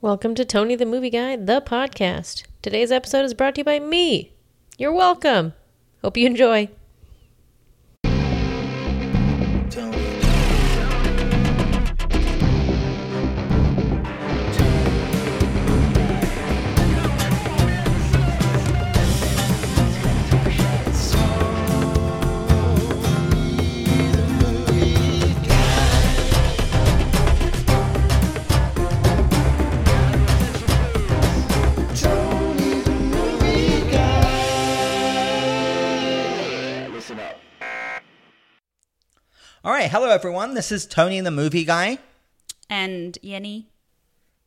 Welcome to Tony the Movie Guy, the podcast. Today's episode is brought to you by me. You're welcome. Hope you enjoy. Hello everyone. This is Tony the Movie Guy. and Yenny.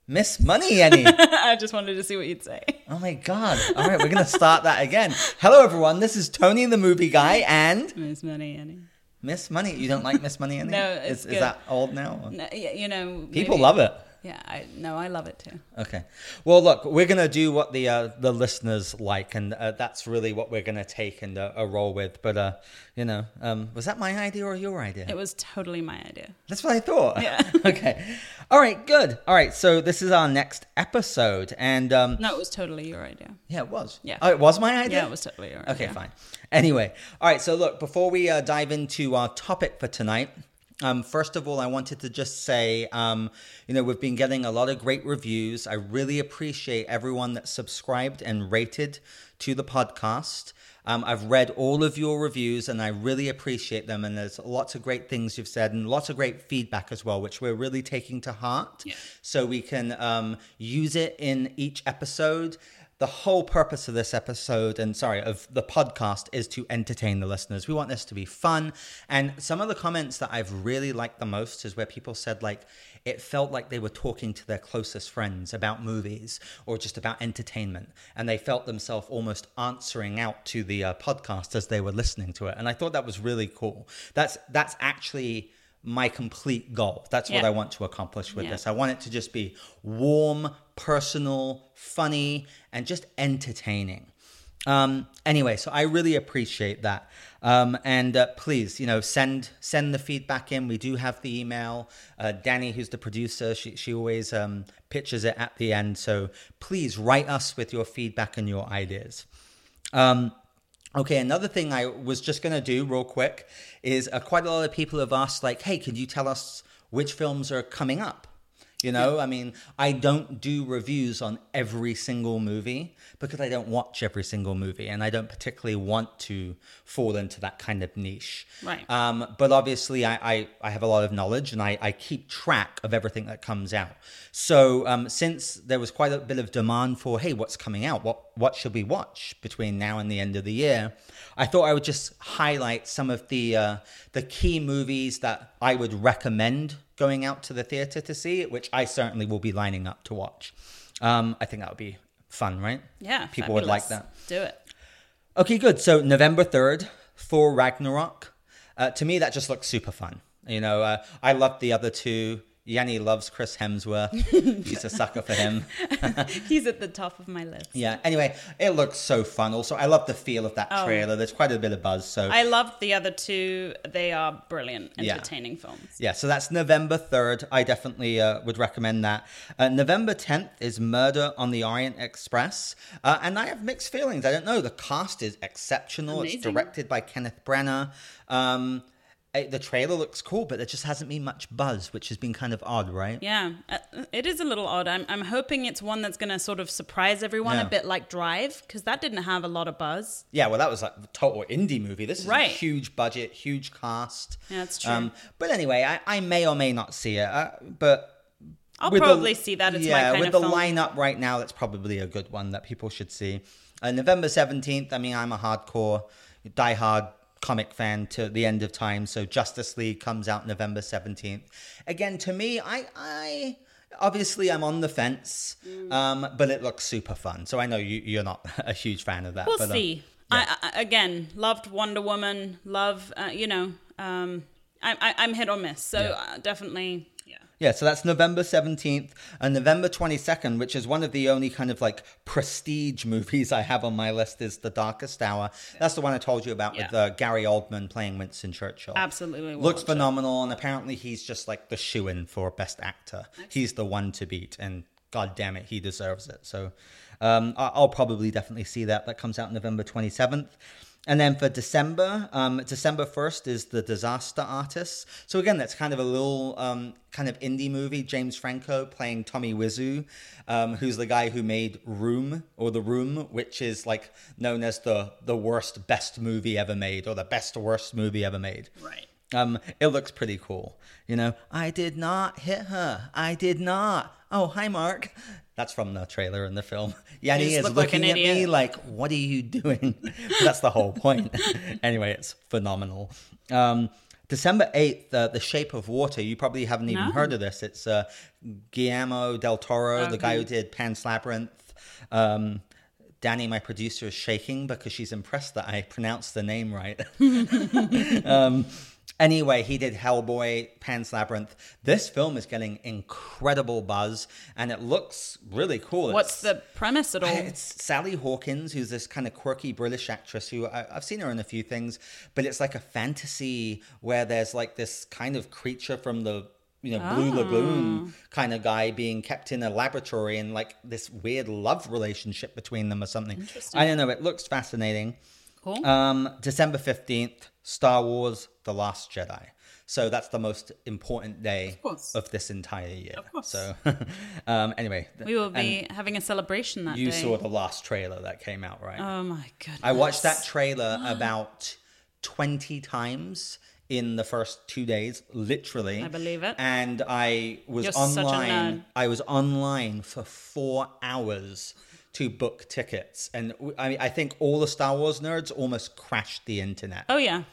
Miss Money Yenny. I just wanted to see what you'd say. oh my god. All right, we're going to start that again. Hello everyone. This is Tony the Movie Guy and Miss Money Yenny. Miss Money. You don't like Miss Money Yenny? No, it's is, good. is that old now? No, you know, People maybe- love it. Yeah, I no, I love it too. Okay. Well, look, we're going to do what the uh, the listeners like, and uh, that's really what we're going to take and uh, a roll with. But, uh, you know, um, was that my idea or your idea? It was totally my idea. That's what I thought. Yeah. okay. All right, good. All right, so this is our next episode. And um, No, it was totally your idea. yeah, it was. Yeah. Oh, it was my idea? Yeah, it was totally your idea. Okay, fine. Anyway, all right. So look, before we uh, dive into our topic for tonight, um, first of all, I wanted to just say, um, you know, we've been getting a lot of great reviews. I really appreciate everyone that subscribed and rated to the podcast. Um, I've read all of your reviews and I really appreciate them. And there's lots of great things you've said and lots of great feedback as well, which we're really taking to heart. Yeah. So we can um, use it in each episode the whole purpose of this episode and sorry of the podcast is to entertain the listeners. We want this to be fun. And some of the comments that i've really liked the most is where people said like it felt like they were talking to their closest friends about movies or just about entertainment. And they felt themselves almost answering out to the uh, podcast as they were listening to it. And i thought that was really cool. That's that's actually my complete goal that's what i want to accomplish with Yeah. this I want it to just be warm, personal, funny, and just entertaining. Um, anyway, so I really appreciate that. Um, and uh, please, you know, send send the feedback in. We do have the email. Uh, Danny, who's the producer, she she always um, pitches it at the end. So please write us with your feedback and your ideas. Um, okay, another thing I was just going to do real quick is uh, quite a lot of people have asked, like, hey, could you tell us which films are coming up? You know, I mean, I don't do reviews on every single movie because I don't watch every single movie and I don't particularly want to fall into that kind of niche. Right. Um, but obviously, I, I, I have a lot of knowledge and I, I keep track of everything that comes out. So, um, since there was quite a bit of demand for, hey, what's coming out? What, what should we watch between now and the end of the year? I thought I would just highlight some of the, uh, the key movies that I would recommend going out to the theater to see, which I certainly will be lining up to watch. Um, I think that would be fun, right? Yeah, People would like that. Do it. Okay, good. So November third, Thor Ragnarok. Uh, to me, that just looks super fun. You know, uh, I love the other two. Yanni loves Chris Hemsworth. He's a sucker for him. He's at the top of my list. Yeah. Anyway, it looks so fun. Also, I love the feel of that Oh. trailer. There's quite a bit of buzz. So I loved the other two. They are brilliant, Yeah. entertaining films. Yeah, so that's November 3rd. I definitely uh, would recommend that. Uh, November 10th is Murder on the Orient Express. Uh, and I have mixed feelings. I don't know. The cast is exceptional. It's directed by Kenneth Branagh. Um, the trailer looks cool, but there just hasn't been much buzz, which has been kind of odd, right? Yeah, uh, it is a little odd. I'm, I'm hoping it's one that's going to sort of surprise everyone Yeah. a bit like Drive, because that didn't have a lot of buzz. Yeah, well, that was like a total indie movie. This is Right. a huge budget, huge cast. Yeah, that's true. but anyway, I, I may or may not see it. Uh, but I'll with the- probably see that. It's yeah, my kind with the film. lineup right now, that's probably a good one that people should see. Uh, November seventeenth. I mean, I'm a hardcore, diehard comic fan to the end of time. So Justice League comes out November seventeenth. Again, to me, I, I obviously I'm on the fence, Mm. um, but it looks super fun. So I know you, you're not a huge fan of that. We'll but, um, see. I, I, again, loved Wonder Woman. Love, uh, you know, um, I, I, I'm hit or miss. So uh, definitely, yeah. Yeah, so that's November 17th and November 22nd, which is one of the only kind of like prestige movies I have on my list is The Darkest Hour. That's the one I told you about with Yeah. uh, Gary Oldman playing Winston Churchill. Absolutely Looks watch it. phenomenal and apparently he's just like the shoe-in for best actor. He's the one to beat and god damn it, he deserves it. So um, I'll probably definitely see that. That comes out November 27th. And then for December, um, December 1st is The Disaster Artist. So again, that's kind of a little um, kind of indie movie. James Franco playing Tommy Wiseau, um, who's the guy who made Room or The Room, which is like known as the, the worst, best movie ever made or the best, worst movie ever made. Right. Um, it looks pretty cool. You know, I did not hit her. I did not. Oh, hi, Mark. That's from the trailer in the film. Yanni is look like looking at me like, what are you doing? That's the whole point. anyway, it's phenomenal. Um, December 8th, uh, The Shape of Water. You probably haven't even No. heard of this. It's uh, Guillermo del Toro, the guy who did Pan's Labyrinth. Um, Danny, my producer, is shaking because she's impressed that I pronounced the name right. um, anyway, he did Hellboy, Pan's Labyrinth. This film is getting incredible buzz, and it looks really cool. What's It's- the premise at all? it's Sally Hawkins, who's this kind of quirky British actress who I, I've seen her in a few things, but it's like a fantasy where there's like this kind of creature from the you know Blue Lagoon oh. kind of guy being kept in a laboratory and like this weird love relationship between them or something. I don't know. It looks fascinating. Cool. Um, December fifteenth, Star Wars: The Last Jedi. So that's the most important day of, course. this entire year. Of course. So um, anyway, we will be having a celebration that you day. saw the last trailer that came out, right? oh my goodness. I watched that trailer about 20 times in the first two days, literally. I believe it. And I was You're online. I was online for four hours to book tickets. And I mean, I think all the Star Wars nerds almost crashed the internet. Oh yeah.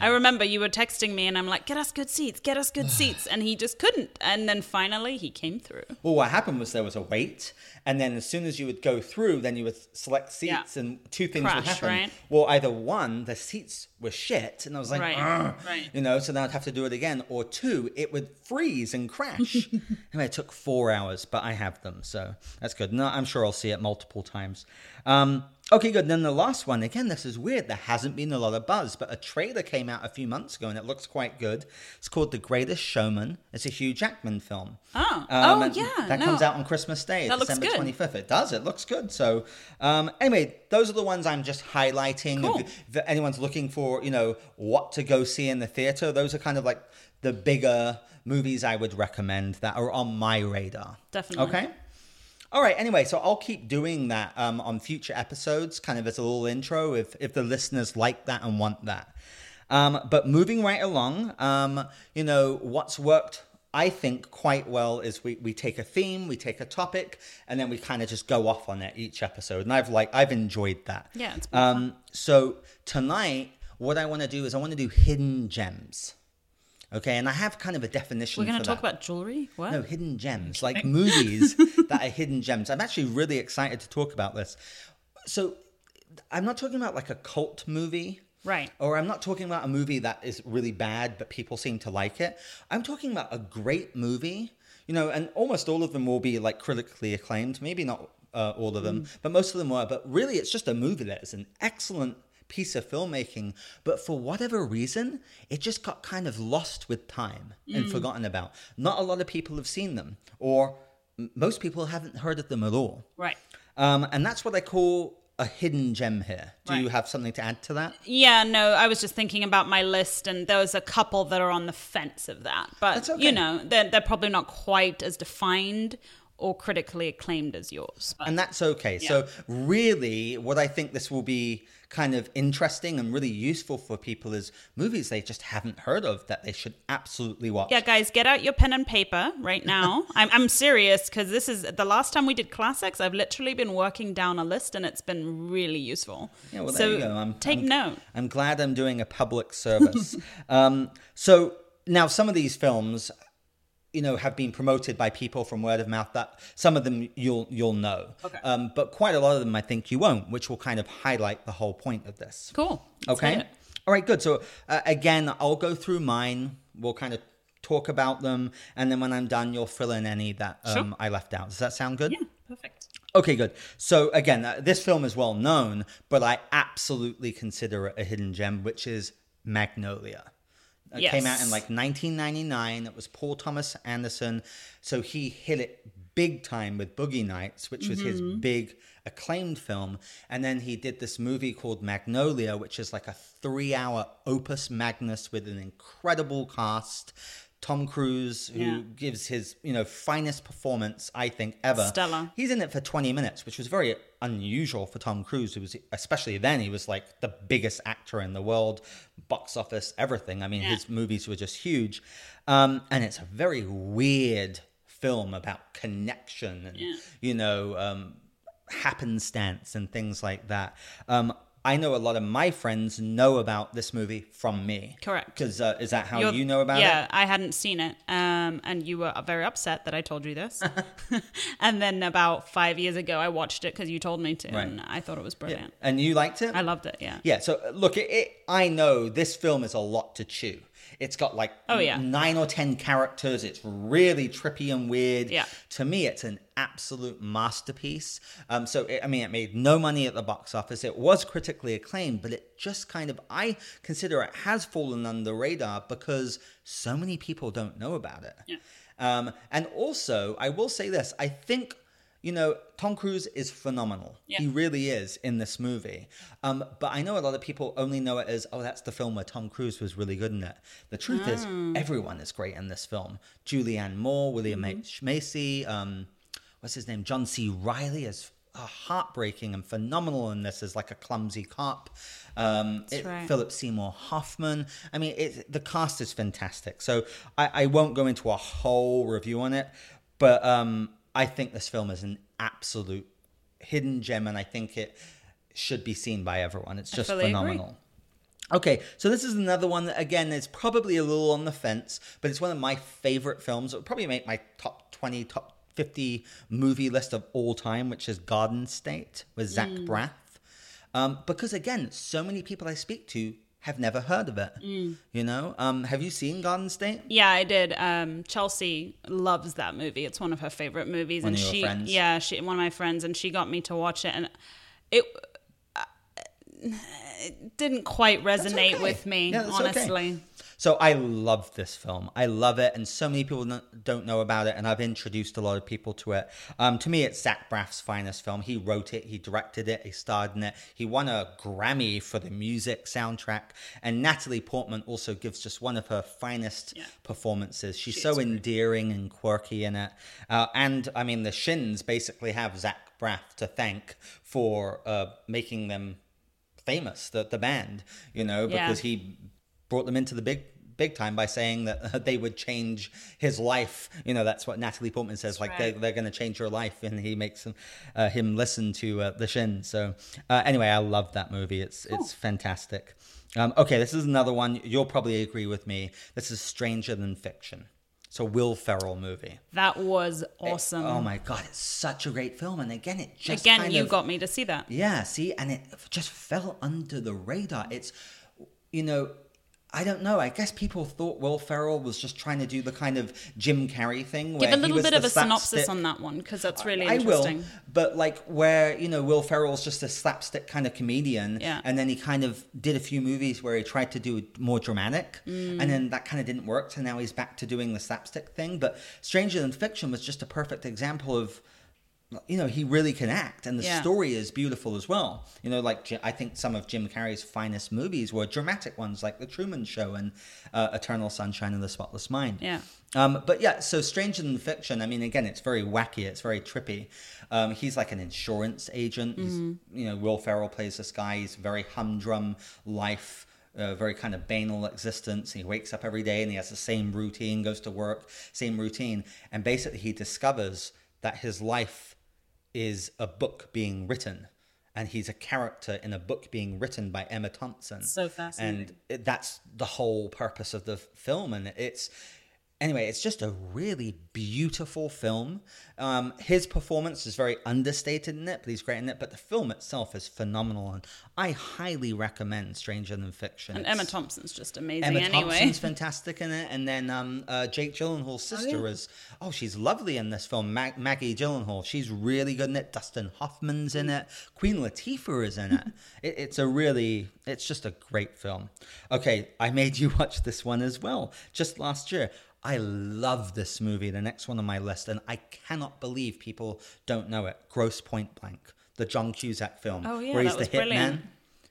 I remember you were texting me and I'm like, get us good seats, get us good seats. And he just couldn't. And then finally he came through. Well, what happened was there was a wait, and then as soon as you would go through, then you would select Yeah. seats, and two things would happen. right? Well, either one, the seats were shit, and I was like, Right, right. you know, so then I'd have to do it again, or two, it would freeze and crash. anyway, it took four hours, but I have them, so that's good. No, I'm sure I'll see it multiple times. Um, okay, good. Then the last one, again, this is weird. There hasn't been a lot of buzz, but a trailer came out a few months ago, and it looks quite good. It's called The Greatest Showman. It's a Hugh Jackman film. Oh. Oh, and yeah, That no. comes out on Christmas Day, That December good. twenty fifth. It does. It looks good. So, um, anyway, those are the ones I'm just highlighting. Cool. If, if anyone's looking for, you know, what to go see in the theater, those are kind of like the bigger movies I would recommend that are on my radar. Definitely. Okay. All right. Anyway, so I'll keep doing that um, on future episodes, kind of as a little intro, if if the listeners like that and want that. Um, but moving right along, um, you know, what's worked, I think, quite well is we, we take a theme, we take a topic, and then we kind of just go off on it each episode. And I've like I've enjoyed that. Yeah, Um, so tonight, what I want to do is I want to do hidden gems. Okay, and I have kind of a definition. We're going to talk that. about jewelry? What? No, hidden gems, like movies that are hidden gems. I'm actually really excited to talk about this. So, I'm not talking about like a cult movie. Right. Or I'm not talking about a movie that is really bad, but people seem to like it. I'm talking about a great movie, you know, and almost all of them will be like critically acclaimed. Maybe not uh, all of them, but most of them were. But really, it's just a movie that is an excellent piece of filmmaking. But for whatever reason, it just got kind of lost with time and forgotten about. Not a lot of people have seen them, or most people haven't heard of them at all. Right. Um, and that's what I call a hidden gem here. Do you have something to add to that? Yeah, no, I was just thinking about my list, and there was a couple that are on the fence of that. But, okay. you know, they're, they're probably not quite as defined or critically acclaimed as yours. But and that's okay. So really, what I think this will be kind of interesting and really useful for people is movies they just haven't heard of that they should absolutely watch. yeah, guys, get out your pen and paper right now. I'm, I'm serious because this is the last time we did classics. I've literally been working down a list, and it's been really useful. Yeah, well, so there you go. I'm, take I'm- note. I'm glad I'm doing a public service. um, so now some of these films, you know, have been promoted by people from word of mouth. That some of them you'll you'll know, Okay. um, but quite a lot of them I think you won't, which will kind of highlight the whole point of this. Cool. Let's Okay. All right, good. So uh, again, I'll go through mine. We'll kind of talk about them, and then when I'm done, you'll fill in any that um, Sure. I left out. Does that sound good? Yeah, perfect. Okay, good. So again, uh, this film is well known, but I absolutely consider it a hidden gem, which is Magnolia. It came out in like 1999. It was Paul Thomas Anderson, so he hit it big time with Boogie Nights, which was his Mm-hmm. big acclaimed film. And then he did this movie called Magnolia, which is like a three hour opus magnus with an incredible cast. Tom Cruise, who Yeah. gives his, you know, finest performance, I think, ever. Stellar. He's in it for 20 minutes, which was very unusual for Tom Cruise, who was, especially then, he was like the biggest actor in the world, box office, everything. I mean, Yeah. his movies were just huge. Um, and it's a very weird film about connection and, Yeah. you know, um, happenstance and things like that. Um, I know a lot of my friends know about this movie from me. Correct. Because uh, is that how You're- you know about yeah, it? Yeah, I hadn't seen it, um, and you were very upset that I told you this. and then about five years ago, I watched it because you told me to, Right. and I thought it was brilliant. And you liked it? I loved it. Yeah. Yeah, so uh, look, it, it, I know this film is a lot to chew. It's got like Oh, yeah. nine or ten characters. It's really trippy and weird. Yeah. To me, it's an absolute masterpiece. Um, so it, I mean, it made no money at the box office. It was critically acclaimed, but it just kind of I consider it has fallen under the radar because so many people don't know about it. Yeah. Um, and also, I will say this: I think you know Tom Cruise is phenomenal. Yeah. He really is in this movie. Um, but I know a lot of people only know it as, oh, that's the film where Tom Cruise was really good in it. The truth is, everyone is great in this film. Julianne Moore, William H. Macy, um, what's his name? John C. Reilly is uh, heartbreaking and phenomenal in this as like a clumsy cop. Um, it- right. Philip Seymour Hoffman. I mean, it, the cast is fantastic. So I, I won't go into a whole review on it, but um, I think this film is an absolute hidden gem, and I think it should be seen by everyone. It's just fully agree. phenomenal. Okay, so this is another one that, again, is probably a little on the fence, but it's one of my favorite films. It would probably make my top 20, top 50 movie list of all time, which is Garden State with Zach Mm. Braff. Um, because, again, so many people I speak to have never heard of it. Mm. You know, um, have you seen Garden State? Yeah, I did. Um, Chelsea loves that movie. It's one of her favorite movies, One and she, friends? yeah, she one of my friends, and she got me to watch it, and it, uh, it didn't quite resonate okay. with me, Yeah, that's okay. So I love this film. I love it, and so many people don't know about it, and I've introduced a lot of people to it. Um, to me, it's Zach Braff's finest film. He wrote it, he directed it, he starred in it. He won a Grammy for the music soundtrack, and Natalie Portman also gives just one of her finest Yeah. performances. She's She so great. endearing and quirky in it. Uh, and I mean, the Shins basically have Zach Braff to thank for uh, making them famous, the, the band, you know, Yeah. because he brought them into the big big time by saying that they would change his life. You know, that's what Natalie Portman says. like they, right. they're going to change your life, and he makes him, uh, him listen to uh, the Shin. So uh, anyway, I love that movie. It's it's fantastic. Um, okay, this is another one. You'll probably agree with me. This is Stranger Than Fiction. It's a Will Ferrell movie. That was awesome. Oh my god, it's such a great film. And again, it just Again, you of, got me to see that. yeah, see, and it just fell under the radar. It's, you know, I don't know. I guess people thought Will Ferrell was just trying to do the kind of Jim Carrey thing. Where Give a little bit of a synopsis on that one because that's really I will, interesting. but like where you know Will Ferrell's just a slapstick kind of comedian, Yeah. and then he kind of did a few movies where he tried to do more dramatic, Mm. and then that kind of didn't work. So now he's back to doing the slapstick thing. But Stranger Than Fiction was just a perfect example of you know he really can act and the Yeah. story is beautiful as well you know like i think some of jim carrey's finest movies were dramatic ones like the truman show and uh, eternal sunshine of the spotless mind Yeah. um, but yeah so stranger than fiction i mean again it's very wacky it's very trippy um, he's like an insurance agent he's, you know will ferrell plays this guy he's very humdrum life uh, very kind of banal existence. He wakes up every day and he has the same routine, goes to work, same routine. And basically, he discovers that his life is a book being written. And he's a character in a book being written by Emma Thompson. So fascinating. And it, that's the whole purpose of the film. And it's, anyway, it's just a really beautiful film. Um, his performance is very understated in it, but he's great in it. But the film itself is phenomenal. And I highly recommend Stranger Than Fiction. And It's- Emma Thompson's just amazing Emma anyway. Thompson's fantastic in it, and then um, uh, Jake Gyllenhaal's sister yeah. is oh, she's lovely in this film. Mag- Maggie Gyllenhaal, she's really good in it. Dustin Hoffman's in it. Queen Latifah is in it. it. It's a really, it's just a great film. Okay, I made you watch this one as well just last year. I love this movie, the next one on my list, and I cannot believe people don't know it. Grosse Pointe Blank, the John Cusack film, Oh, yeah, where he's the hitman.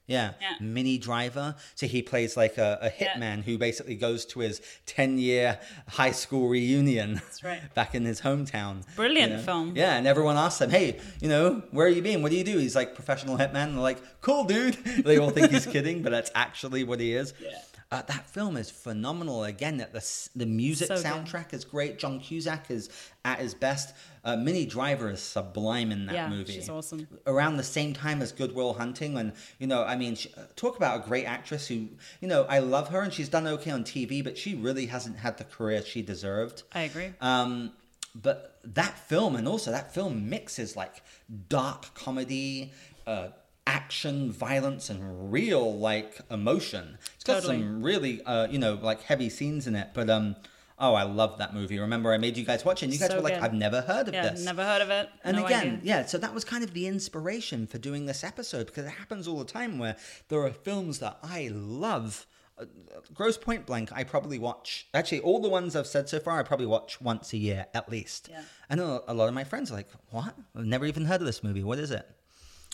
Yeah. Yeah. Minnie Driver. So he plays like a, a Yeah. hitman who basically goes to his 10 year high school reunion That's right. back in his hometown. Brilliant you know? film. Yeah. And everyone asks him, hey, you know, where are you been? What do you do? He's like professional hitman. And they're like, cool, dude. They all think he's kidding, but that's actually what he is. Yeah. Uh, that film is phenomenal. Again, that the the music So good. soundtrack is great. John Cusack is at his best. Uh, Minnie Driver is sublime in that Yeah, movie. she's awesome. Around the same time as Goodwill Hunting, and you know, I mean, she, talk about a great actress who, you know, I love her and she's done okay on TV, but she really hasn't had the career she deserved. I agree. Um, but that film, and also that film mixes like dark comedy, uh, action, violence, and real like emotion. It's got Totally. some really, uh, you know, like heavy scenes in it. But um, oh, I love that movie. Remember, I made you guys watch it. and You guys So were like, good. "I've never heard of Yeah, this." never heard of it. And No again, idea. yeah, so that was kind of the inspiration for doing this episode because it happens all the time where there are films that I love. Uh, Grosse Pointe Blank, I probably watch. Actually, all the ones I've said so far, I probably watch once a year at least. Yeah. I know a lot of my friends are like, "What? I've never even heard of this movie. What is it?"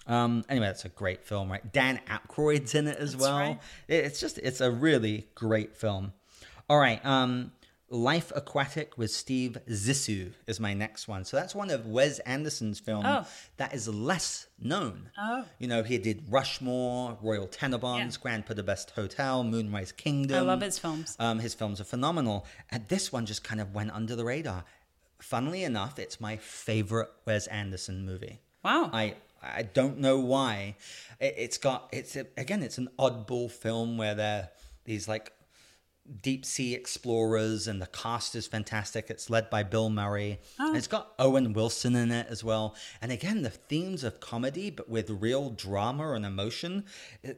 Um, anyway, that's a great film, right? Dan Aykroyd's in it as That's well. right. It's just, it's a really great film. All right, um, Life Aquatic with Steve Zissou is my next one. So that's one of Wes Anderson's films Oh. that is less known. Oh. You know, he did Rushmore, Royal Tenenbaums, Yeah. Grand Budapest Hotel, Moonrise Kingdom. I love his films. Um, his films are phenomenal. And this one just kind of went under the radar. Funnily enough, it's my favorite Wes Anderson movie. Wow. I I don't know why. It, it's got it's a, again it's an oddball film where they're these like deep sea explorers and the cast is fantastic. It's led by Bill Murray. And It's got Owen Wilson in it as well. And again, the themes of comedy but with real drama and emotion.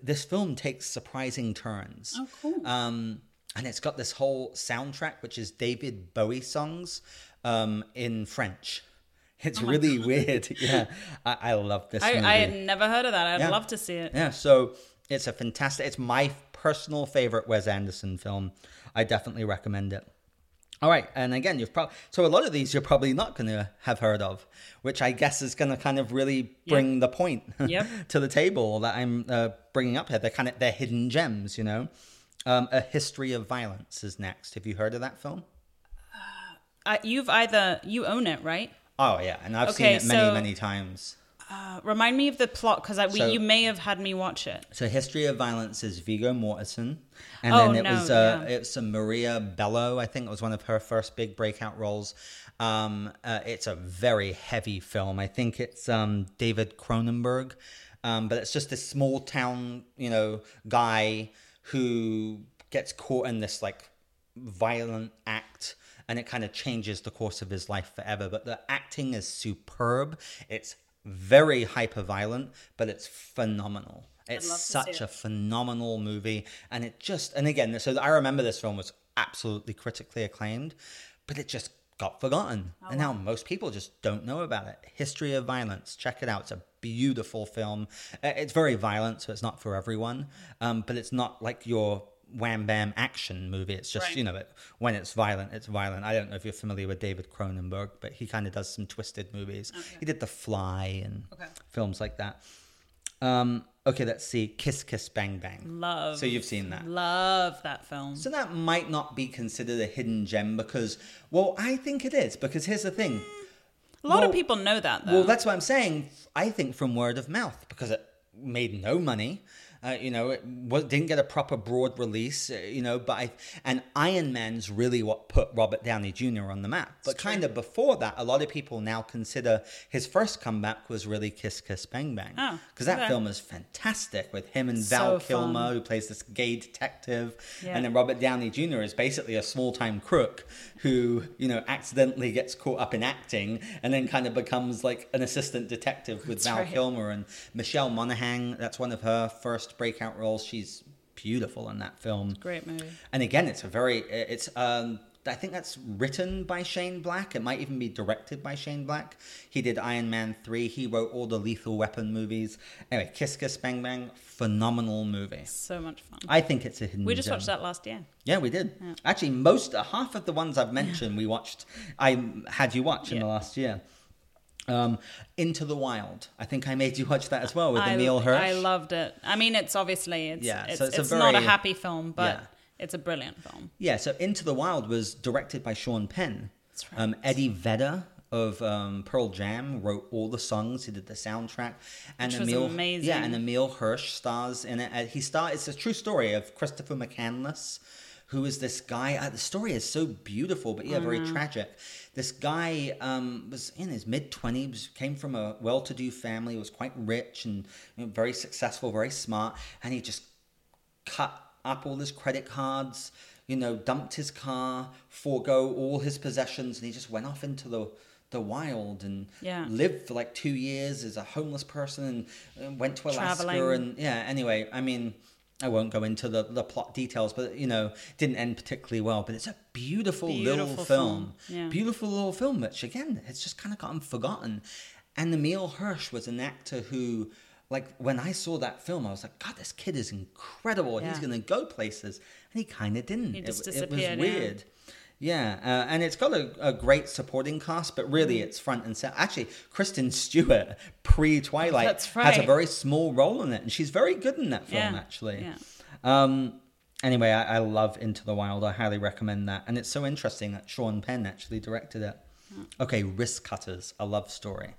This film takes surprising turns. Oh, cool. Um, and it's got this whole soundtrack, which is David Bowie songs um, in French. It's really weird. Yeah, I, I love this I, movie. I had never heard of that. I'd Yeah. love to see it. yeah, so it's a fantastic. It's my personal favorite Wes Anderson film. I definitely recommend it. All right, and again, you've probably so a lot of these you're probably not going to have heard of, which I guess is going to kind of really bring the point Yep. to the table that I'm uh, bringing up here. They're kind of they're hidden gems, you know. Um, a History of Violence is next. Have you heard of that film? I, you've either you own it, right? Oh yeah, and I've Okay, seen it many so- many times. Uh, remind me of the plot because So- you may have had me watch it. So History of Violence is Viggo Mortensen, and Oh, then it no, was uh, yeah. it's a Maria Bello. I think it was one of her first big breakout roles. Um, uh, it's a very heavy film. I think it's um, David Cronenberg, um, but it's just this small town, you know, guy who gets caught in this like violent act and it kind of changes the course of his life forever. But the acting is superb. It's very hyper violent but it's phenomenal. It's love to see such it. a phenomenal movie. And it just and again so i remember this film was absolutely critically acclaimed but it just got forgotten. And now most people just don't know about it. History of violence check it out. It's a beautiful film. Uh, it's very violent so it's not for everyone. Um, but it's not like your wham bam action movie it's just Right. you know it, when it's violent it's violent i don't know if you're familiar with david cronenberg but he kind of does some twisted movies he did the fly and Okay. films like that um, okay let's see kiss kiss bang bang Love. so you've seen that Love that film. so that might not be considered a hidden gem because, well, I think it is because here's the thing. a lot well- of people know that though. Well, that's what I'm saying. I think from word of mouth because it made no money. Uh, you know, it was, didn't get a proper broad release. Uh, you know, but I and Iron Man's really what put Robert Downey Jr. on the map. But kind of before that, a lot of people now consider his first comeback was really Kiss Kiss Bang Bang Oh, because that okay. film is fantastic with him and So Val fun. Kilmer who plays this gay detective, Yeah. and then Robert Downey Jr. is basically a small time crook who, you know, accidentally gets caught up in acting and then kind of becomes like an assistant detective with Val right. Kilmer and Michelle Monaghan. That's one of her first breakout roles. She's beautiful in that film. Great movie. And again, it's a very it's um I think that's written by Shane Black. It might even be directed by Shane Black. He did Iron Man 3. He wrote all the Lethal Weapon movies. Anyway, Kiss Kiss Bang Bang, phenomenal movie. So much fun. I think it's a hidden we just gem. watched that last year. Yeah, we did. Actually, most half of the ones I've mentioned we watched. I had you watch in the last year. Um, Into the Wild. I think I made you watch that as well with I, Emile Hirsch. I loved it. I mean, it's obviously it's Yeah, it's, so it's a it's not a happy film, but Yeah. it's a brilliant film. Yeah, so Into the Wild was directed by Sean Penn. That's right. Um, Eddie Vedder of um, Pearl Jam wrote all the songs. He did the soundtrack, and Which was Emile, amazing. yeah, and Emile Hirsch stars in it. Uh, He star. It's a true story of Christopher McCandless, who is this guy. Uh, the story is so beautiful, but yeah, very tragic. This guy um, was in his mid twenties, came from a well-to-do family, was quite rich and you know, very successful, very smart, and he just cut up all his credit cards, you know, dumped his car, forego all his possessions, and he just went off into the the wild and Yeah. lived for like two years as a homeless person and uh, went to Alaska Traveling. and yeah. Anyway, I mean. I won't go into the, the plot details, but you know, didn't end particularly well. But it's a beautiful, little film. film, yeah. Beautiful little film, which again, it's just kind of gotten forgotten. And Emile Hirsch was an actor who, like, when I saw that film, I was like, God, this kid is incredible. He's going to go places. And he kind of didn't. He just it, disappeared, It was weird. Yeah, uh, and it's got a, a great supporting cast, but really Mm. it's front and center. Actually, Kristen Stewart, pre Twilight, That's has a very small role in it, and she's very good in that film, Yeah, actually. yeah. Um, anyway, I, I love Into the Wild. I highly recommend that. And it's so interesting that Sean Penn actually directed it. Hmm. Okay, Wristcutters, a love story.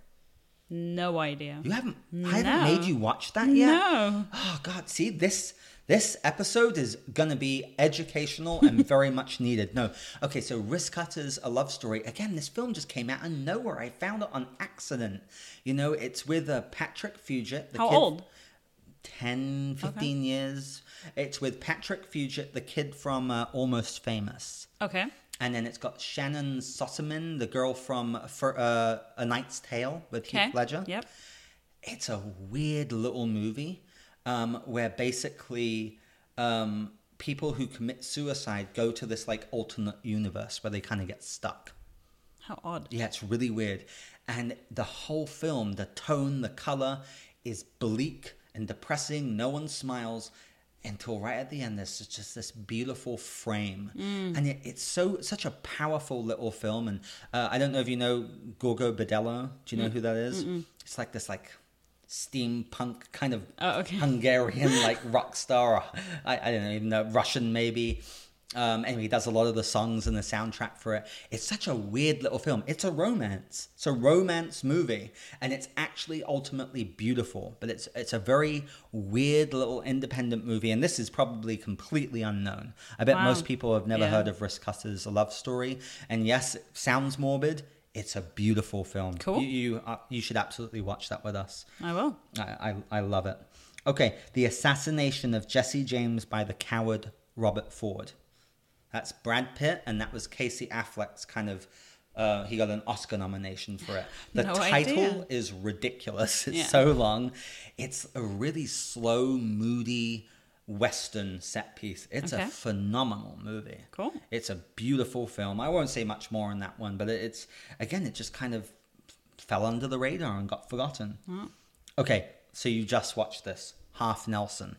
No idea. You haven't, I haven't made you watch that yet? No. Oh, God. See, this. This episode is going to be educational and very much needed. No. Okay, so Wristcutters, a love story. Again, this film just came out of nowhere. I found it on accident. You know, it's with uh, Patrick Fugit. The How kid- old? 10, 15 years. It's with Patrick Fugit, the kid from uh, Almost Famous. Okay. And then it's got Shannyn Sossamon, the girl from for, uh, A Knight's Tale with Okay. Heath Ledger. Yep. It's a weird little movie um, where basically um, people who commit suicide go to this like alternate universe where they kind of get stuck. How odd. Yeah, it's really weird. And the whole film, the tone, the color is bleak and depressing. No one smiles until right at the end. There's just this beautiful frame, and it, it's so such a powerful little film. And uh, I don't know if you know Gogol Bordello. Do you know who that is? It's like this like steampunk kind of Oh, okay. Hungarian like rock star. Or, I, I don't know, even know Russian maybe. Um, anyway, he does a lot of the songs and the soundtrack for it. It's such a weird little film. It's a romance. It's a romance movie, and it's actually ultimately beautiful. But it's it's a very weird little independent movie, and this is probably completely unknown. I bet Wow. most people have never Yeah. heard of Wristcutters: A Love Story. And yes, it sounds morbid. It's a beautiful film. Cool. You you, uh, you should absolutely watch that with us. I will. I, I, I love it. Okay, the assassination of Jesse James by the coward Robert Ford. That's Brad Pitt, and that was Casey Affleck's kind of. Uh, he got an Oscar nomination for it. The No title idea. is ridiculous. It's Yeah. so long. It's a really slow, moody Western set piece. It's Okay. a phenomenal movie. Cool. It's a beautiful film. I won't say much more on that one, but it's again, it just kind of fell under the radar and got forgotten. Okay, so you just watched this, Half Nelson.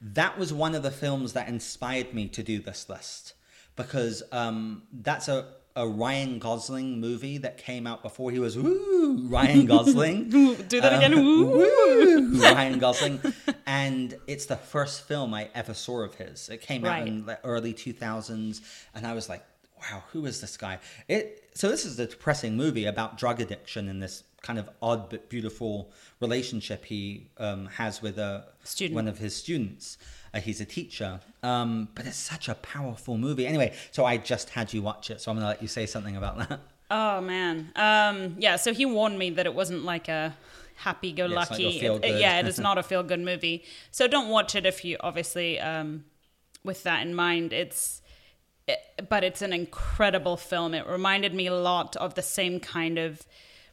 That was one of the films that inspired me to do this list because um, that's a, a Ryan Gosling movie that came out before he was woo Ryan Gosling. Do that again. Uh, Woo. woo, Ryan Gosling, and it's the first film I ever saw of his. It came out Right. in the early two thousands, and I was like, "Wow, who is this guy?" It so this is a depressing movie about drug addiction and this kind of odd but beautiful relationship he um, has with a Student. one of his students. Uh, he's a teacher, um, but it's such a powerful movie. Anyway, so I just had you watch it, so I'm gonna let you say something about that. Oh man. Um, yeah. So he warned me that it wasn't like a happy-go-lucky. Yeah, it's not it- yeah, it is not a feel-good movie. So don't watch it if you obviously um, with that in mind. It's it, but it's an incredible film. It reminded me a lot of the same kind of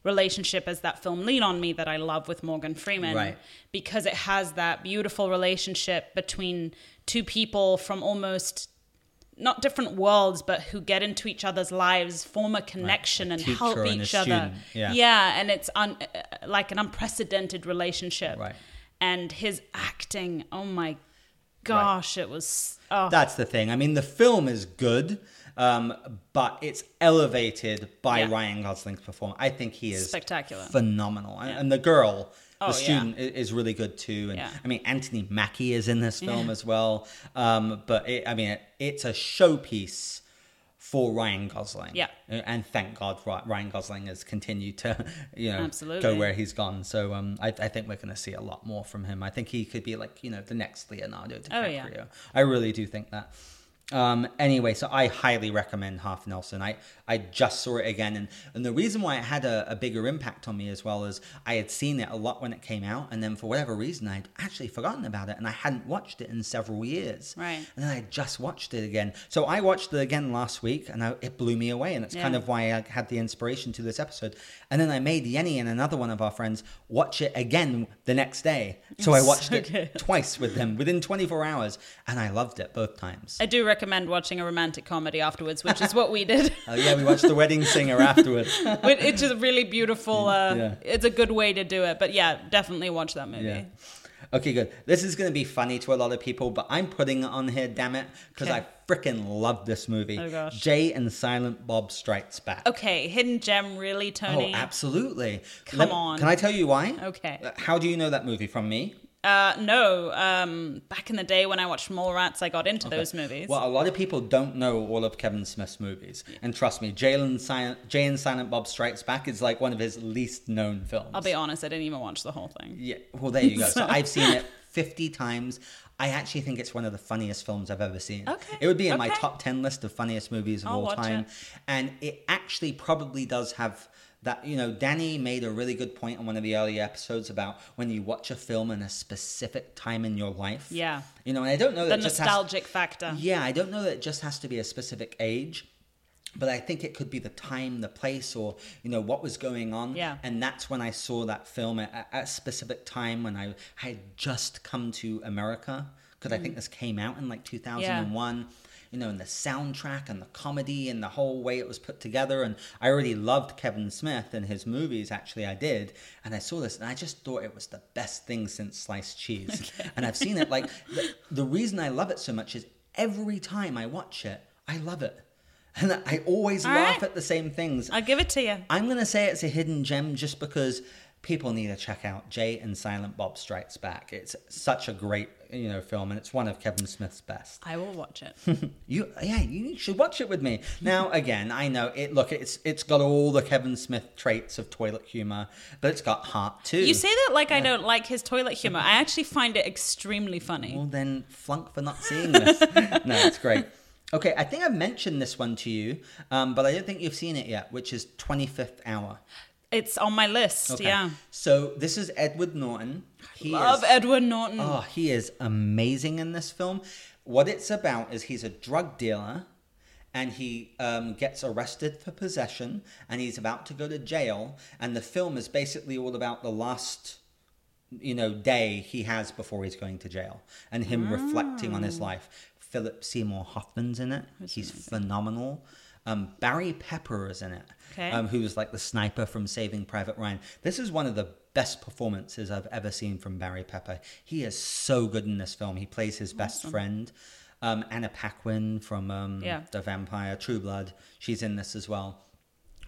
relationship as that film Lean on Me that I love with Morgan Freeman. Right. Because it has that beautiful relationship between two people from almost not different worlds, but who get into each other's lives, form a connection, a and help and each other. student, yeah. and it's un- uh, like an unprecedented relationship. Right. And his acting, oh my gosh, it was. Oh, That's the thing. I mean, the film is good, um, but it's elevated by Yeah. Ryan Gosling's performance. I think he is Spectacular. phenomenal, and, and the girl. Oh, the yeah. student i- is really good too, and Yeah. I mean Anthony Mackie is in this film Yeah. as well. Um, but it, I mean, it, it's a showpiece for Ryan Gosling. Yeah. and thank God Ry- Ryan Gosling has continued to you know Absolutely. go where he's gone. So um, I, I think we're going to see a lot more from him. I think he could be like you know the next Leonardo Oh, DiCaprio. yeah. I really do think that. Um, anyway, so I highly recommend Half Nelson. I, I just saw it again, and, and the reason why it had a, a bigger impact on me as well is I had seen it a lot when it came out, and then for whatever reason I'd actually forgotten about it, and I hadn't watched it in several years. Right. And then I just watched it again. So I watched it again last week, and I, it blew me away, and it's kind of why I had the inspiration to this episode. And then I made Yenny and another one of our friends watch it again the next day. So I watched so it twice with them within 24 hours, and I loved it both times. I do recommend watching a romantic comedy afterwards, which is what we did. Oh yeah, we watched The Wedding Singer afterwards. It's a really beautiful. Uh, Yeah. It's a good way to do it. But yeah, definitely watch that movie. Yeah. Okay, good. This is going to be funny to a lot of people, but I'm putting it on here, damn it, because Okay. I freaking love this movie. Oh, gosh. Jay and Silent Bob Strikes Back. Okay, hidden gem, really, Tony? Oh, absolutely. Come on. Can I tell you why? Okay. Uh, How do you know that movie from me? Uh, no. Um, back in the day when I watched Mallrats, I got into those movies. Well, a lot of people don't know all of Kevin Smith's movies, and trust me, Jay and Silent, Jay and Silent Bob Strikes Back is like one of his least known films. I'll be honest, I didn't even watch the whole thing. Yeah, well, there you go. So I've seen it 50 times. I actually think it's one of the funniest films I've ever seen. Okay, It would be in my top 10 list of funniest movies of I'll all time. it. And it actually probably does have that, you know, Danny made a really good point on one of the earlier episodes about when you watch a film in a specific time in your life. Yeah. You know, and I don't know The just has- nostalgic factor. yeah, I don't know that it just has to be a specific age, but I think it could be the time, the place, or you know what was going on. Yeah. And that's when I saw that film at, at a specific time when I had just come to America because I Mm. think this came out in like 2001. You know, and the soundtrack and the comedy and the whole way it was put together. And I already loved Kevin Smith and his movies, actually, I did. And I saw this and I just thought it was the best thing since sliced cheese. And I've seen it like the, the reason I love it so much is every time I watch it, I love it. And I always All laugh right. at the same things. I'll give it to you. I'm going to say it's a hidden gem just because people need to check out Jay and Silent Bob Strikes Back. It's such a great, you know, film and it's one of Kevin Smith's best. I will watch it. You yeah, you should watch it with me. Now again, I know it look it's it's got all the Kevin Smith traits of toilet humor, but it's got heart too. You say that like I don't like his toilet humor. I actually find it extremely funny. Well, then flunk for not seeing this. no, it's great. Okay, I think I've mentioned this one to you, um, but I don't think you've seen it yet, which is 25th Hour. It's on my list. Okay. Yeah. So this is Edward Norton. He Love is, Edward Norton. Oh, he is amazing in this film. What it's about is he's a drug dealer and he um, gets arrested for possession and he's about to go to jail. And the film is basically all about the last you know day he has before he's going to jail and him reflecting on his life philip seymour hoffman's in it he's phenomenal um, barry pepper is in it Okay. um, who was like the sniper from saving private ryan this is one of the best performances i've ever seen from barry pepper he is so good in this film he plays his best friend um, anna paquin from um, Yeah. the vampire true blood she's in this as well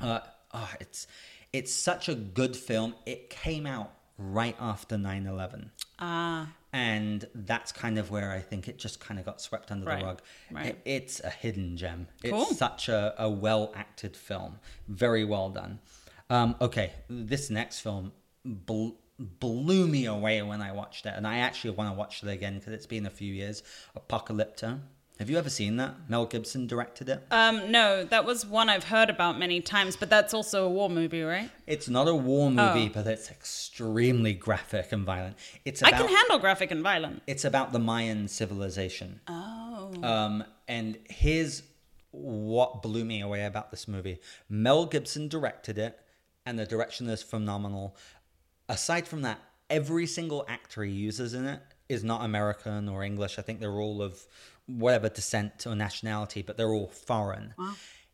uh, oh, it's it's such a good film. It came out right after 9-11. Ah. And that's kind of where I think it just kind of got swept under Right, the rug. right. It- it's a hidden gem. Cool. It's such a, a well acted film. Very well done. Um, okay, this next film bl- blew me away when I watched it. And I actually want to watch it again because it's been a few years. Apocalypto. Have you ever seen that? Mel Gibson directed it. Um, no, that was one I've heard about many times, but that's also a war movie, right? It's not a war movie, Oh. but it's extremely graphic and violent. It's I about can handle graphic and violent. it's about the Mayan civilization. Oh. Um, and here's what blew me away about this movie: Mel Gibson directed it, and the direction is phenomenal. Aside from that, every single actor he uses in it is not American or English. I think they're all of whatever descent or nationality, but they're all foreign.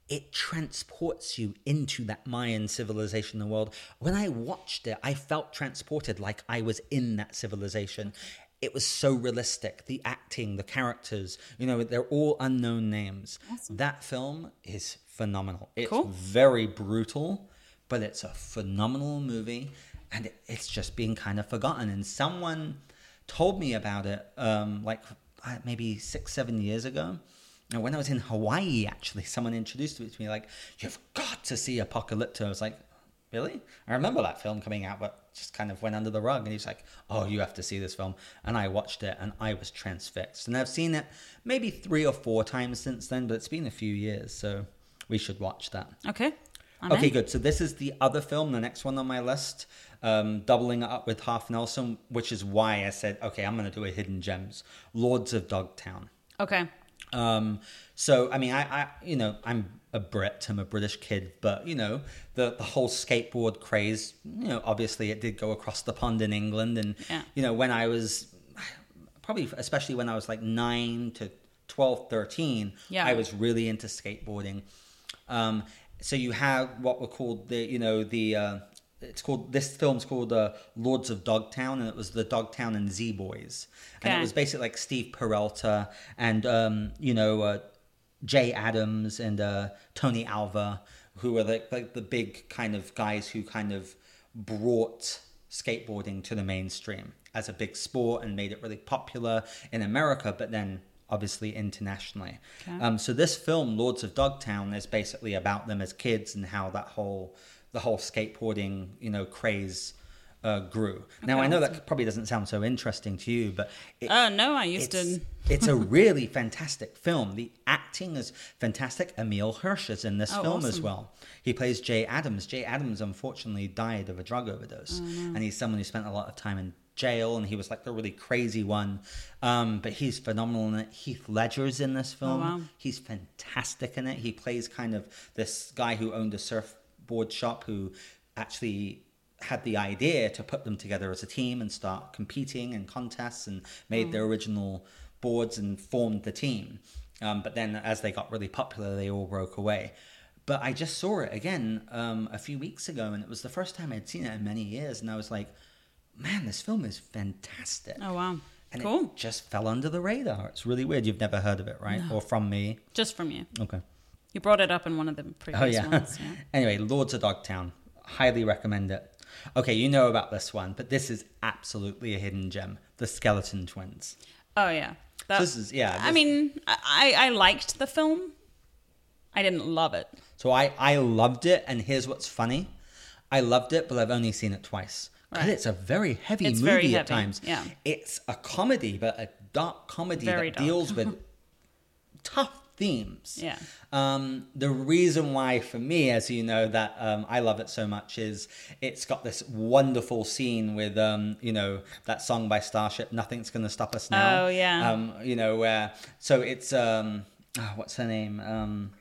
It transports you into that Mayan civilization the world. When I watched it, I felt transported like I was in that civilization. It was so realistic. The acting, the characters, you know, they're all unknown names. That film is phenomenal. It's Cool. very brutal, but it's a phenomenal movie and it, it's just being kind of forgotten. And someone told me about it um, like Uh, maybe six, seven years ago. And when I was in Hawaii, actually, someone introduced it to me like, You've got to see Apocalypto. I was like, Really? I remember that film coming out, but just kind of went under the rug. And he's like, Oh, you have to see this film. And I watched it and I was transfixed. And I've seen it maybe three or four times since then, but it's been a few years. So we should watch that. Okay. I'm okay, in. good. So this is the other film, the next one on my list, um, doubling up with Half Nelson, which is why I said, okay, I'm going to do a Hidden Gems, Lords of Dogtown. Okay. Um, so I mean, I, I, you know, I'm a Brit, I'm a British kid, but you know, the the whole skateboard craze, you know, obviously it did go across the pond in England, and Yeah. you know, when I was probably, especially when I was like nine to 12, 13, Yeah. I was really into skateboarding. Um, so you have what were called the, you know, the. Uh, it's called this film's called uh, Lords of Dogtown, and it was the Dogtown and Z Boys, and it was basically like Steve Peralta and um, you know uh, Jay Adams and uh, Tony Alva, who were like, like the big kind of guys who kind of brought skateboarding to the mainstream as a big sport and made it really popular in America, but then obviously internationally. Okay. Um, so this film, Lords of Dogtown, is basically about them as kids and how that whole the whole skateboarding you know craze uh, grew. Now Okay, I know awesome. that probably doesn't sound so interesting to you, but it, Oh no, I used it's, to. it's a really fantastic film. The acting is fantastic. Emile Hirsch is in this Oh, film as well. He plays Jay Adams. Jay Adams unfortunately died of a drug overdose, Oh, and he's someone who spent a lot of time in jail, and he was like the really crazy one. Um, but he's phenomenal in it. Heath Ledger's in this film. Oh, wow. He's fantastic in it. He plays kind of this guy who owned a surfboard shop who actually had the idea to put them together as a team and start competing in contests and made their original boards and formed the team. Um, but then as they got really popular, they all broke away. But I just saw it again um, a few weeks ago, and it was the first time I'd seen it in many years, and I was like, "Man, this film is fantastic." Oh wow. And cool. it just fell under the radar. It's really weird. You've never heard of it, right? Or from me? Just from you. Okay. You brought it up in one of the previous Oh yeah. ones. Yeah. anyway, Lords of Dogtown. Highly recommend it. Okay, you know about this one, but this is absolutely a hidden gem. The Skeleton Twins. Oh yeah. That- This is- yeah, I mean, I I liked the film. I didn't love it. So I I loved it, and here's what's funny. I loved it, but I've only seen it twice. Right. it's a very heavy It's movie very at times. yeah. It's a comedy, but a dark comedy Very that dark. deals with tough themes. Yeah. Um, the reason why, for me, as you know, that um, I love it so much is it's got this wonderful scene with, um, you know, that song by Starship, "Nothing's Gonna Stop Us Now." Oh, yeah. Um, you know, where so it's um, ah, what's her name? Um,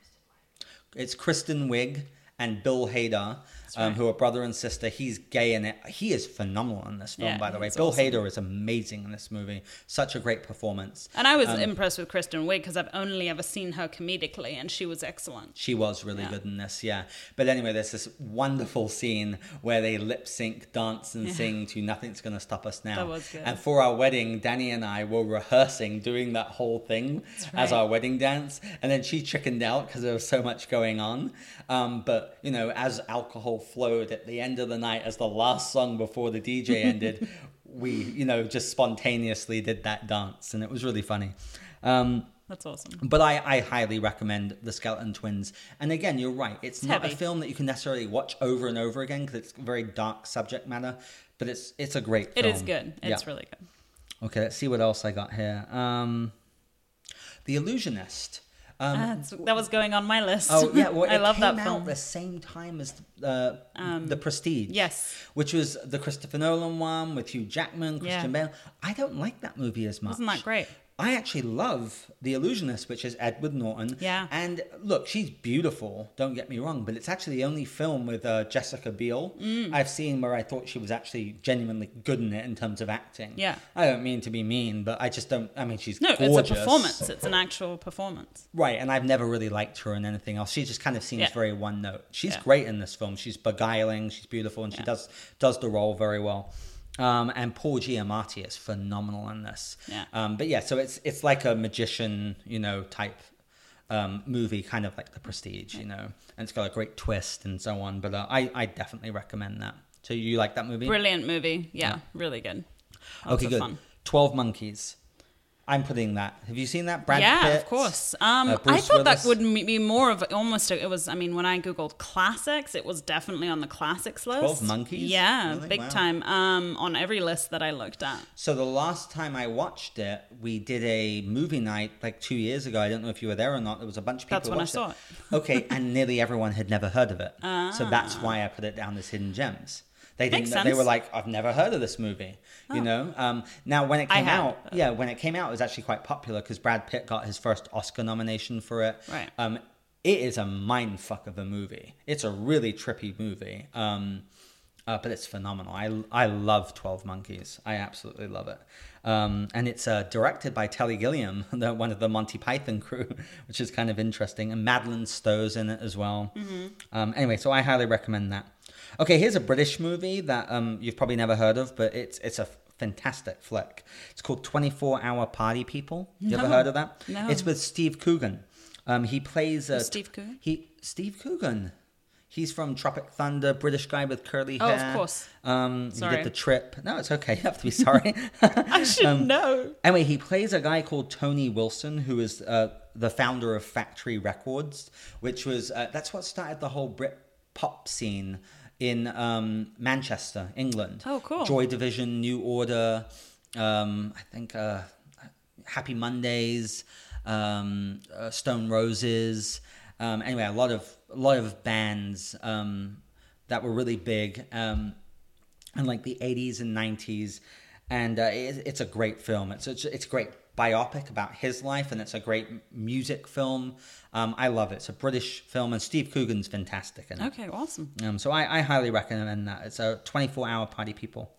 it's Kristen Wiig and Bill Hader, um, who are brother and sister. He's gay in it. He is phenomenal in this film, Yeah, by the way. Bill awesome. Hader is amazing in this movie. Such a great performance. And I was Um, impressed with Kristen Wiig because I've only ever seen her comedically, and she was excellent. She was really Yeah. good in this, yeah. But anyway, there's this wonderful scene where they lip sync, dance, and Yeah. sing to "Nothing's Gonna Stop Us Now." That was good. And for our wedding, Danny and I were rehearsing doing that whole thing as our wedding dance, and then she chickened out because there was so much going on. Um, but you know, as alcohol flowed at the end of the night, as the last song before the DJ ended, we you know just spontaneously did that dance, and it was really funny. Um, That's awesome. but I, I highly recommend The Skeleton Twins. And again, you're right. It's, not heavy. a film that you can necessarily watch over and over again because it's very dark subject matter. But it's it's a great It film. is good. It's Yeah. really good. Okay, let's see what else I got here. Um, the Illusionist. Um, That's, that was going on my list. Oh yeah, well, I it love came that out film. the same time as uh, the Prestige. yes. which was the Christopher Nolan one with Hugh Jackman, Christian Yeah. Bale. I don't like that movie as much. Wasn't that great? I actually love The Illusionist, which is Edward Norton. Yeah. And look, she's beautiful. Don't get me wrong, but it's actually the only film with uh, Jessica Biel Mm. I've seen where I thought she was actually genuinely good in it in terms of acting. Yeah. I don't mean to be mean, but I just don't. I mean, she's No, gorgeous. it's a performance. It's an actual performance. Right, and I've never really liked her in anything else. She just kind of seems Yeah. very one note. She's Yeah. great in this film. She's beguiling. She's beautiful, and she Yeah. does does the role very well. Um, and Paul Giamatti is phenomenal in this. Yeah. Um, but yeah, so it's it's like a magician, you know, type um, movie, kind of like The Prestige, you know, and it's got a great twist and so on. But uh, I I definitely recommend that. So you like that movie? Brilliant movie. Yeah, really good. Lots okay, good. fun. Twelve Monkeys. I'm putting that. Have you seen that? Brad yeah, Pitt. of course. Um, uh, I thought Willis. that would be more of almost. A, it was. I mean, when I googled classics, it was definitely on the classics list. 12 Monkeys? Yeah, Really? big Wow. time. Um, on every list that I looked at. So the last time I watched it, we did a movie night like two years ago. I don't know if you were there or not. There was a bunch of people. That's when I saw it. okay, and nearly everyone had never heard of it. So that's why I put it down as hidden gems. They didn't. Know- They were like, "I've never heard of this movie." You know. Um, now, when it came have. out, yeah, when it came out, it was actually quite popular because Brad Pitt got his first Oscar nomination for it. Right. Um, it is a mind fuck of a movie. It's a really trippy movie. Um, uh, but it's phenomenal. I, I love 12 Monkeys. I absolutely love it. Um, and it's uh, directed by Terry Gilliam, the, one of the Monty Python crew, which is kind of interesting. And Madeleine Stowe's in it as well. Um, anyway, so I highly recommend that. Okay, here's a British movie that um, you've probably never heard of, but it's it's a fantastic flick. It's called 24 Hour Party People. You ever heard of that? No. It's with Steve Coogan. Um, he plays Who's Steve Coogan? He Steve Coogan. He's from Tropic Thunder, British guy with curly hair. Oh, of course. Um, you Sorry. get the trip. No, it's okay. You have to be sorry. I should Um, know. Anyway, he plays a guy called Tony Wilson, who is uh, the founder of Factory Records, which was uh, that's what started the whole Brit pop scene in um, Manchester, England. Oh, cool. Joy Division, New Order, um, I think uh, Happy Mondays, um, uh, Stone Roses. Um, anyway, a lot of a lot of bands um, that were really big. Um, in like the 80s and 90s and uh, it, it's a great film it's, it's it's great biopic about his life and it's a great music film um, i love it it's a british film and steve coogan's fantastic in it Okay, awesome. um, so I, I highly recommend that it's a 24 hour party people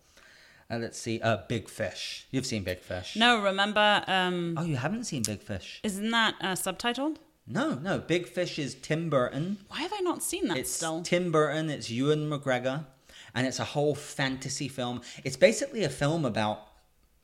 uh, let's see uh, big fish you've seen big fish No, remember? Um, oh you haven't seen big fish isn't that uh, subtitled? no no big fish is tim burton Why have I not seen that It's still? Tim Burton, it's Ewan McGregor, and it's a whole fantasy film. It's basically a film about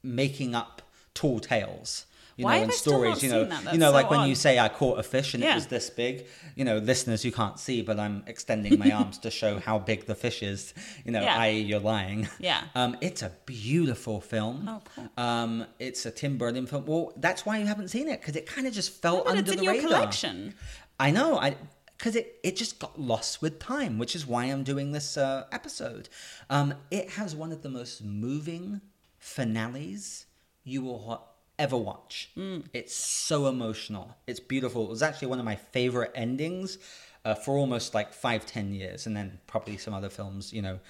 making up tall tales. You Why know, have and I still stories, you know, that? you know, so like when you say I caught a fish and it was this big. You know, listeners, you can't see, but I'm extending my arms to show how big the fish is. You know, Yeah. i.e., you're lying. Yeah. Um, it's a beautiful film. Oh, cool. Um, it's a Tim Burton film. Well, that's why you haven't seen it because it kind of just fell But under it's in the your radar. collection. I know, I because it, it just got lost with time, which is why I'm doing this uh, episode. Um, it has one of the most moving finales you will ever watch. It's so emotional. It's beautiful. It was actually one of my favorite endings uh, for almost like five, ten years, and then probably some other films, you know.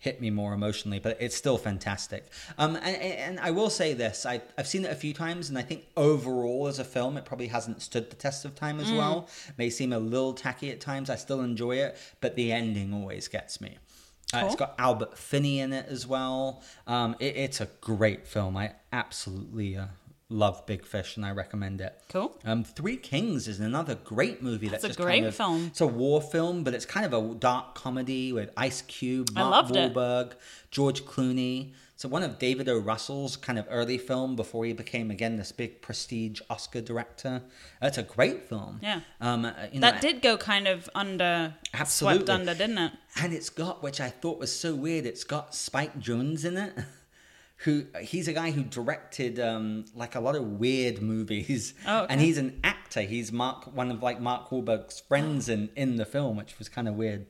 Hit me more emotionally, but it's still fantastic. Um, and, and I will say this: I, I've seen it a few times, and I think overall as a film, it probably hasn't stood the test of time as well. May seem a little tacky at times. I still enjoy it, but the ending always gets me. Uh, it's Cool. got Albert Finney in it as well. Um, it, it's a great film. I absolutely uh, love Big Fish, and I recommend it. Cool. Um, Three Kings is another great movie. That's, That's a great kind of, film. It's a war film, but it's kind of a dark comedy with Ice Cube, Mark loved it. Wahlberg, George Clooney. So one of David O. Russell's kind of early film before he became again this big prestige Oscar director. It's a great film. Yeah. Um, uh, you know, That did go kind of under, Absolutely. swept under, didn't it? and it's got which I thought was so weird. It's got Spike Jonze in it, who he's a guy who directed um, like a lot of weird movies, Oh, okay. and he's an actor. He's Mark, one of like Mark Wahlberg's friends in in the film, which was kind of weird.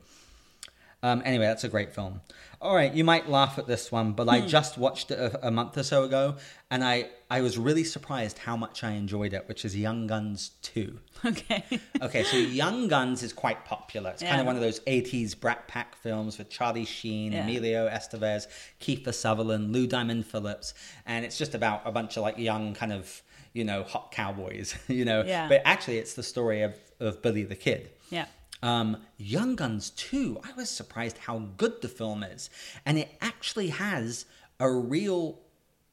Um, anyway, that's a great film. All right, you might laugh at this one, but Hmm. I just watched it a, a month or so ago, and I I was really surprised how much I enjoyed it, which is Young Guns Two. Okay. Okay, so Young Guns is quite popular. It's kind of one of those 80s Brat Pack films with Charlie Sheen, Yeah. Emilio Estevez, Kiefer Sutherland, Lou Diamond Phillips. And it's just about a bunch of like young kind of, you know, hot cowboys, you know. Yeah. But actually, it's the story of, of Billy the Kid. Yeah. Um, Young Guns 2, I was surprised how good the film is. And it actually has a real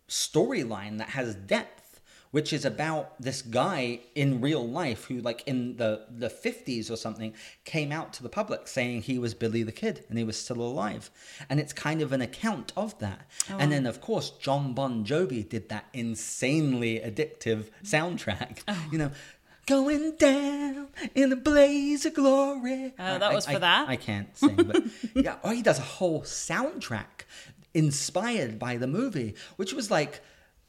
storyline that has depth, which is about this guy in real life who, like in the, the 50s or something, came out to the public saying he was Billy the Kid and he was still alive. And it's kind of an account of that. And then, of course, Jon Bon Jovi did that insanely addictive soundtrack. You know, Going down in a blaze of glory. Oh, that was I- for I- that? I can't sing, but yeah, oh, he does a whole soundtrack inspired by the movie, which was like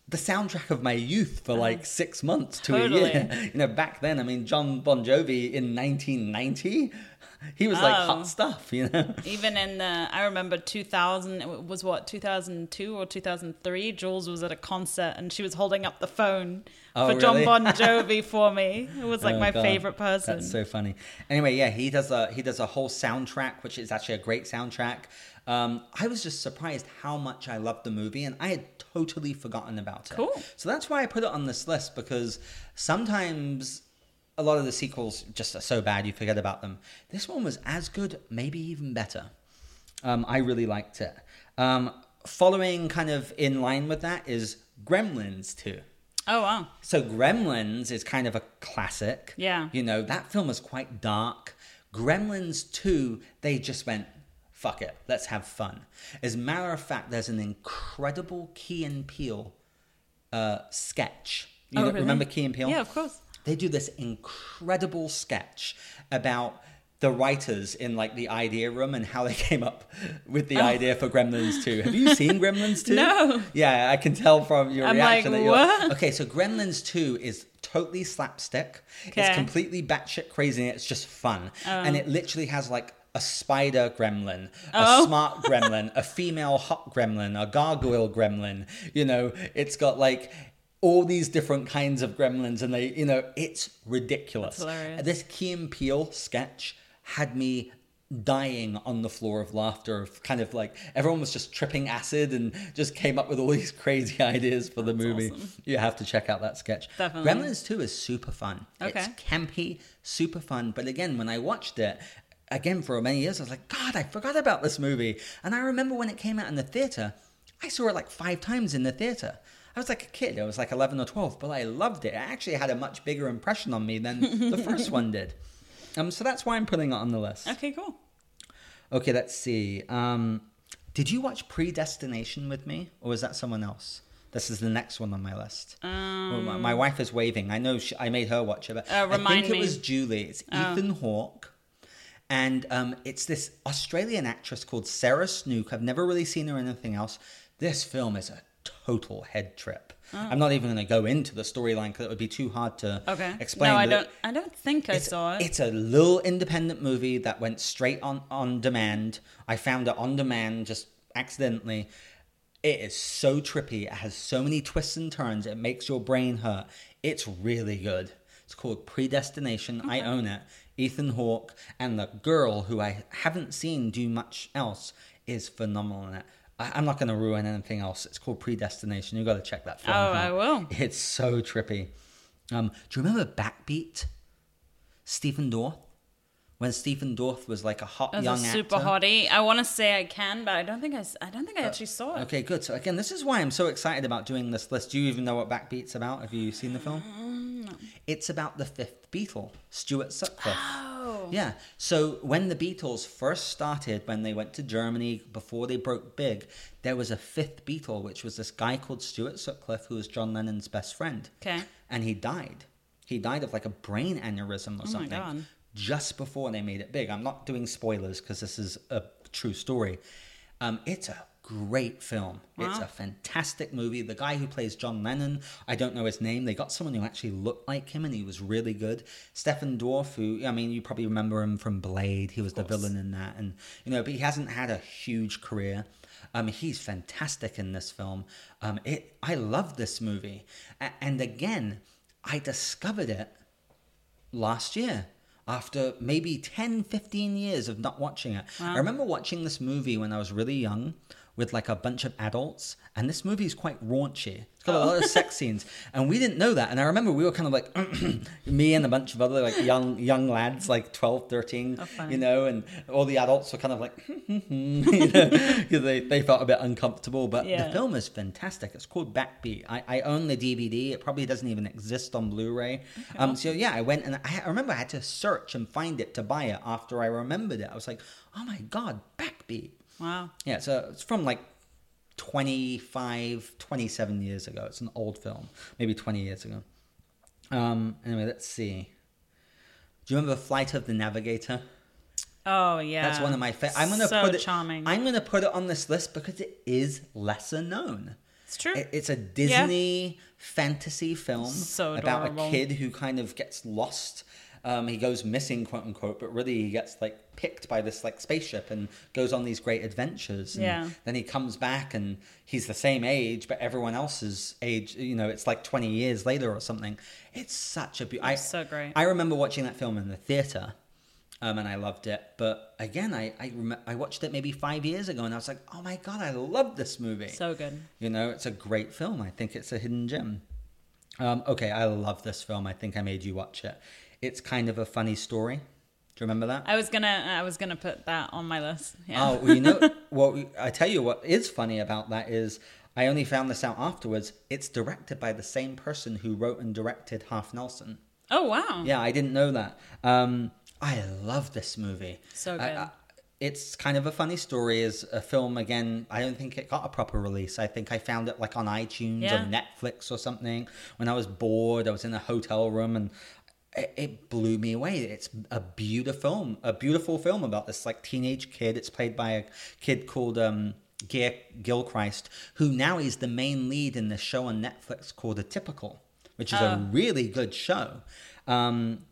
the soundtrack of my youth for like uh-huh. six months to Totally. a year. You know, back then, I mean, Jon Bon Jovi in 1990, he was like Oh. hot stuff, you know? Even in the, I remember 2000, it was what, 2002 or 2003? Jules was at a concert and she was holding up the phone Oh, for Jon? Bon Jovi for me. It was like Oh, my God. favorite person. That's so funny. Anyway, yeah, he does a he does a whole soundtrack, which is actually a great soundtrack. Um, I was just surprised how much I loved the movie, and I had totally forgotten about it. Cool. So that's why I put it on this list because sometimes a lot of the sequels just are so bad you forget about them. This one was as good, maybe even better. Um, I really liked it. Um, following kind of in line with that is Gremlins 2. oh, wow. So Gremlins is kind of a classic. Yeah. You know, that film was quite dark. Gremlins 2, they just went, fuck it, let's have fun. As a matter of fact, there's an incredible Key and Peele uh, sketch. You Oh, know- really? remember Key and Peele? Yeah, of course. They do this incredible sketch about the writers in like the idea room and how they came up with the oh. idea for Gremlins 2. Have you seen Gremlins 2? Oh. No. Yeah, I can tell from your I'm like, reaction that you're "What?" Okay, so Gremlins 2 is totally slapstick. Okay. It's completely batshit crazy it's just fun. And oh. it literally has like a spider gremlin, a Oh. smart gremlin, a female hot gremlin, a gargoyle gremlin. You know, it's got like all these different kinds of gremlins and they, you know, it's ridiculous. This Key and Peele sketch had me dying on the floor of laughter of kind of like everyone was just tripping acid and just came up with all these crazy ideas for the movie awesome. you have to check out that sketch Definitely. gremlins 2 is super fun okay. it's campy super fun but again when i watched it again for many years i was like god i forgot about this movie and i remember when it came out in the theater i saw it like five times in the theater I was like a kid. I was like 11 or 12, but I loved it. It actually had a much bigger impression on me than the first one did. Um, so that's why I'm putting it on the list. Okay, cool. Okay, let's see. Um, did you watch Predestination with me, or was that someone else? This is the next one on my list. Oh, my, my wife is waving. I know she, I made her watch it, but Uh, I think it was Julie. It's Ethan Hawke, and um, it's this Australian actress called Sarah Snook. I've never really seen her in anything else. This film is a total head trip. Oh. I'm not even going to go into the storyline because it would be too hard to Okay. explain. no, I don't. I don't think I saw it. It's a little independent movie that went straight on on demand. I found it on demand just accidentally. It is so trippy. It has so many twists and turns. It makes your brain hurt. It's really good. It's called Predestination. I own it. Ethan Hawke and the girl who I haven't seen do much else is phenomenal in it. I, I'm not going to ruin anything else. It's called Predestination. You've got to check that film. Oh, out. I will. It's so trippy. Um, do you remember Backbeat? Stephen Dorff? When Stephen Dorff was like a hot As young a super actor. hottie. I want to say I can, but I don't think I, I don't think I actually saw it. Okay, good. So again, this is why I'm so excited about doing this list. Do you even know what Backbeat's about? Have you seen the film? Mm, It's about the fifth Beatle, Stuart Sutcliffe. Yeah. So when the Beatles first started, when they went to Germany before they broke big, there was a fifth Beatle, which was this guy called Stuart Sutcliffe, who was John Lennon's best friend. Okay. And he died. He died of like a brain aneurysm or Oh my something God. just before they made it big. I'm not doing spoilers because this is a true story. Um, it's a great film. It's a fantastic movie. The guy who plays John Lennon, I don't know his name. They got someone who actually looked like him and he was really good. Stephen Dorff, who, I mean, you probably remember him from Blade. He was the villain in that. And, you know, but he hasn't had a huge career. Um, he's fantastic in this film. Um, it, I love this movie. A- and again, I discovered it last year after maybe 10 15 years of not watching it i remember watching this movie when i was really young with like a bunch of adults, and this movie is quite raunchy. It's got a lot of sex scenes, and we didn't know that. And I remember we were kind of like me and a bunch of other like young young lads, like 12, 13, funny. you know, and all the adults were kind of like, you know, 'cause they they felt a bit uncomfortable. But Yeah. the film is fantastic. It's called Backbeat. I, I own the DVD. It probably doesn't even exist on Blu-ray. Um, so yeah, I went and I, I remember I had to search and find it to buy it after I remembered it. I was like, oh my god, Backbeat. Wow. Yeah, so it's from like 25, 27 years ago. It's an old film, maybe 20 years ago. Um, anyway, let's see. Do you remember Flight of the Navigator? Oh yeah. That's one of my favorite. I'm gonna so put it. charming. I'm gonna put it on this list because it is lesser known. it's true. It- It's a Disney fantasy film So about a kid who kind of gets lost. Um, he goes missing, quote unquote, but really he gets like picked by this like spaceship and goes on these great adventures. And Yeah. Then he comes back and he's the same age, but everyone else's age. You know, it's like twenty years later or something. It's such a beautiful. So great. I remember watching that film in the theater. Um, and I loved it, but again, I I, rem- I watched it maybe five years ago, and I was like, "Oh my god, I love this movie!" so good. You know, it's a great film. I think it's a hidden gem. Um, okay, I love this film. I think I made you watch it. It's kind of a funny story. Do you remember that? I was gonna I was gonna put that on my list. Yeah. Oh, well, you know what? we- I tell you what is funny about that is I only found this out afterwards. It's directed by the same person who wrote and directed Half Nelson. Oh wow. Yeah, I didn't know that. Um, I love this movie. So I- good. I- it's kind of a funny story. Is a film again? I don't think it got a proper release. I think I found it like on iTunes Yeah. or Netflix or something. When I was bored, I was in a hotel room and it, it blew me away. It's a beautiful film, a beautiful film about this like teenage kid. It's played by a kid called um, Keir Gilchrist, who now is the main lead in the show on Netflix called Atypical, which is a Oh. really good show. Um,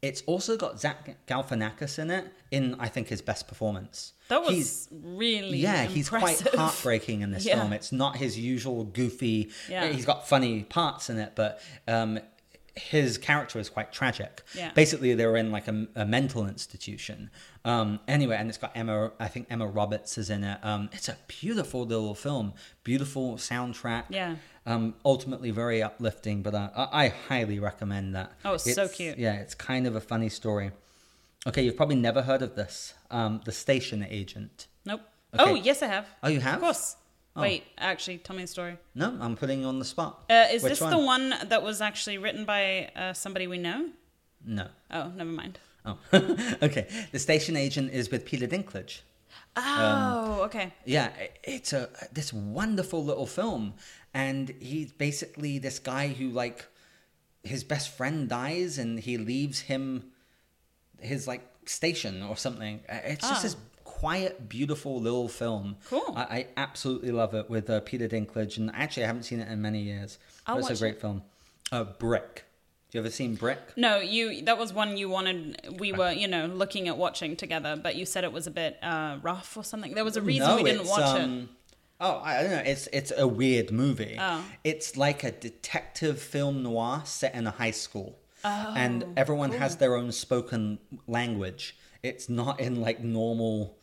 it's also got Zach Galifianakis in it in I think his best performance. That was He's- really yeah, he's quite heartbreaking in this Yeah. film. It's not his usual goofy. Yeah. He's got funny parts in it, but um, his character is quite tragic. Yeah. Basically, they were in like a, a mental institution. Um, anyway, and it's got Emma. I think Emma Roberts is in it. Um, it's a beautiful little film. Beautiful soundtrack. Yeah. Um, ultimately very uplifting, but uh, I, I highly recommend that. Oh, it's so cute. Yeah, it's kind of a funny story. Okay, you've probably never heard of this. Um, the Station Agent. Nope. Okay. Oh yes, I have. Oh, you have? Of course. Oh. Wait, actually, tell me the story. No, I'm putting you on the spot. Uh, is Which this the one that was actually written by uh, somebody we know? No. Oh, never mind. Oh, okay. The Station Agent is with Peter Dinklage. Oh, okay. Yeah, it's a this wonderful little film, and he's basically this guy who like his best friend dies, and he leaves him his like station or something. Uh, It's just Ah. this quiet, beautiful little film. Cool. I, I absolutely love it with uh, Peter Dinklage, and actually I haven't seen it in many years. I'll it's a great it. film. Uh, Brick. You ever seen Brick? No, you. That was one you wanted. We were, you know, looking at watching together, but you said it was a bit uh, rough or something. There was a reason we didn't watch it. um, Oh, I don't know. It's it's a weird movie. Oh. It's like a detective film noir set in a high school, and Oh, everyone has their own spoken language. It's not in like normal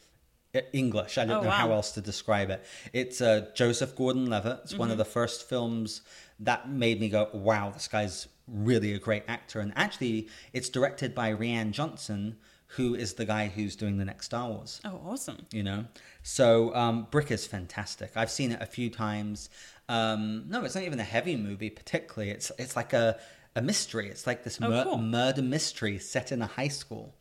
English. I don't Oh, know how else to describe it. It's uh, Joseph Gordon-Levitt. It's Mm-hmm. one of the first films that made me go, "Wow, this guy's really a great actor." And actually, it's directed by Rian Johnson, who is the guy who's doing the next Star Wars Oh, awesome. you know so um, brick is fantastic i've seen it a few times um, no it's not even a heavy movie particularly it's it's like a, a mystery it's like this Oh, mur- cool. murder mystery set in a high school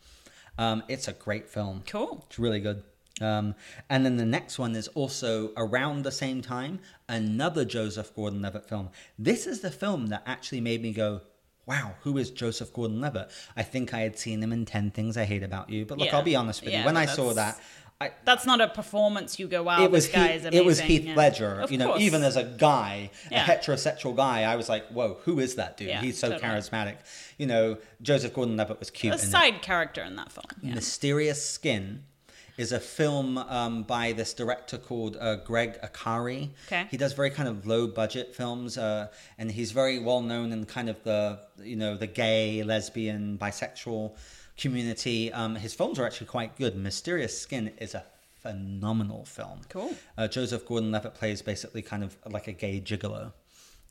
um, it's a great film Cool. it's really good um, and then the next one is also around the same time another joseph gordon-levitt film this is the film that actually made me go wow who is joseph gordon-levitt i think i had seen him in 10 things i hate about you but look Yeah. i'll be honest with Yeah, you when i saw that I, That's not a performance you go, wow, it was this guy Heath, is amazing. it was Heath Yeah. Ledger. Of you know, course. even as a guy, Yeah. a heterosexual guy, I was like, "Whoa, who is that dude? Yeah, He's so totally. charismatic." You know, Joseph Gordon-Levitt was cute. a in it. side character in that film. Mysterious Skin is a film um, by this director called uh, Greg Akari. Okay. He does very kind of low budget films, uh, and he's very well known in kind of the you know the gay, lesbian, bisexual community. Um, his films are actually quite good. Mysterious Skin is a phenomenal film. Cool. Uh, Joseph Gordon-Levitt plays basically kind of like a gay gigolo.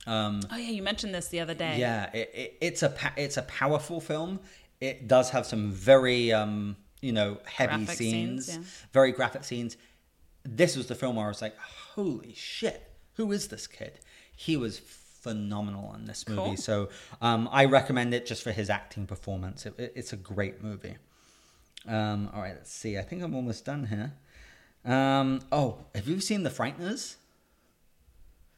Oh yeah, you mentioned this the other day. Yeah, it, it, it's a it's a powerful film. It does have some very um, you know heavy Graphic scenes, scenes, yeah. very graphic scenes. This was the film where I was like, holy shit, who is this kid? He was phenomenal in this movie. Cool. So um, I recommend it just for his acting performance. It, it- it's a great movie. Um, all right, let's see. I think I'm almost done here. Um, oh, have you seen The Frighteners?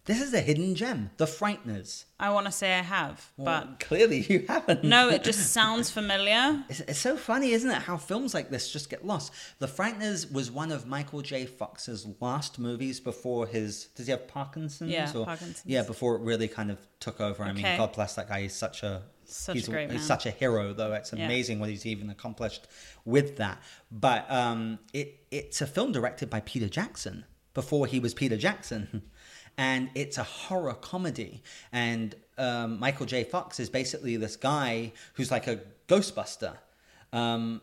This is a hidden gem, The Frighteners. I want to say I have, Well, but clearly you haven't. no, it just sounds familiar. It's, it's so funny, isn't it? How films like this just get lost. The Frighteners was one of Michael J. Fox's last movies before his. Does he have Parkinson's? Yeah, Parkinson's. Yeah, before it really kind of took over. I mean, God bless that guy. He's such a Such he's a great he's such a hero, though. It's Yeah. amazing what he's even accomplished with that. But um, it it's a film directed by Peter Jackson before he was Peter Jackson. And it's a horror comedy. And um, Michael J. Fox is basically this guy who's like a Ghostbuster. Um,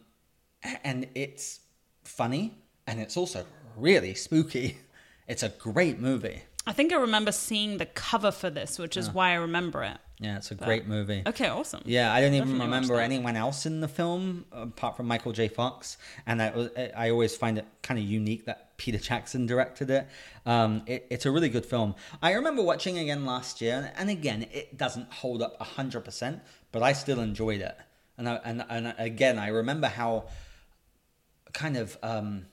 and it's funny and it's also really spooky. It's a great movie. I think I remember seeing the cover for this, which is why I remember it. Yeah, it's a great movie. Okay, awesome. Yeah, I don't even Definitely watch remember anyone else in the film apart from Michael J. Fox, and I always find it kind of unique that Peter Jackson directed it. Um, it. It's a really good film. I remember watching again last year, and again, it doesn't hold up hundred percent, but I still enjoyed it. And I, and and again, I remember how kind of um,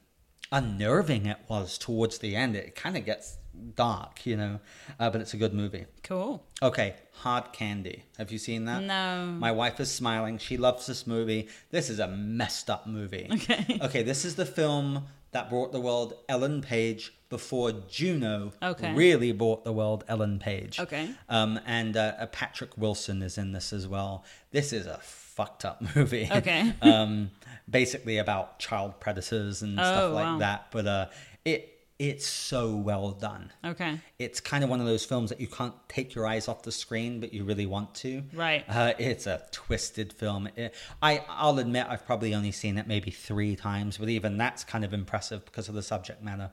unnerving it was towards the end. It kind of gets dark, you know, uh, but it's a good movie. Cool. Okay, Hard Candy. Have you seen that? No. My wife is smiling. She loves this movie. This is a messed up movie. Okay. Okay, this is the film that brought the world Ellen Page before Juno Okay. really brought the world Ellen Page. Okay. Um, and uh, Patrick Wilson is in this as well. This is a fucked up movie. Okay. um, basically about child predators and stuff Oh, like wow. that. But uh, it it's so well done Okay. it's kind of one of those films that you can't take your eyes off the screen, but you really want to. Right. Uh, it's a twisted film. It, I I'll admit I've probably only seen it maybe three times, but even that's kind of impressive because of the subject matter.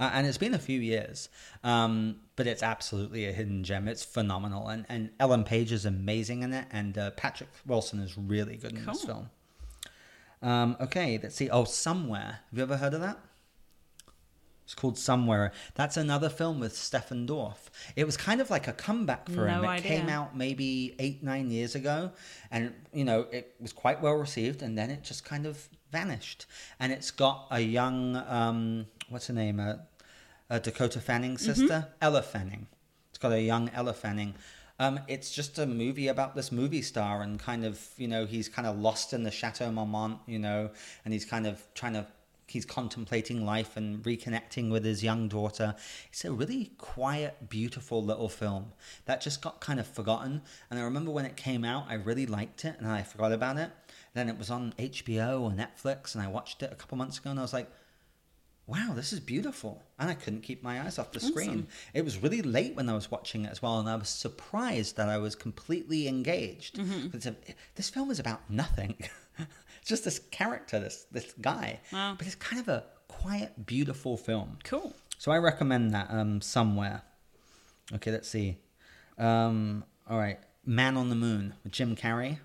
Uh, and it's been a few years, um, but it's absolutely a hidden gem. It's phenomenal, and and Ellen Page is amazing in it, and uh, Patrick Wilson is really good in this film. Um, okay, let's see. Oh, Somewhere. Have you ever heard of that? It's called Somewhere. That's another film with Stephen Dorff. It was kind of like a comeback for him. No It came out maybe eight, nine years ago, and you know it was quite well received, and then it just kind of vanished. And it's got a young, um, what's her name, uh, uh, Dakota Fanning sister, Ella Fanning. It's got a young Ella Fanning. Um, it's just a movie about this movie star and kind of, you know, he's kind of lost in the Chateau Marmont, you know, and he's kind of trying to, he's contemplating life and reconnecting with his young daughter. It's a really quiet, beautiful little film that just got kind of forgotten. And I remember when it came out, I really liked it and I forgot about it. Then it was on HBO or Netflix and I watched it a couple months ago and I was like, wow, this is beautiful. And I couldn't keep my eyes off the screen. It was really late when I was watching it as well, and I was surprised that I was completely engaged. Mm-hmm. A- this film is about nothing. just this character, this this guy. Wow. But it's kind of a quiet, beautiful film. Cool. So I recommend that um, somewhere. Okay, let's see. Um, all right, Man on the Moon with Jim Carrey.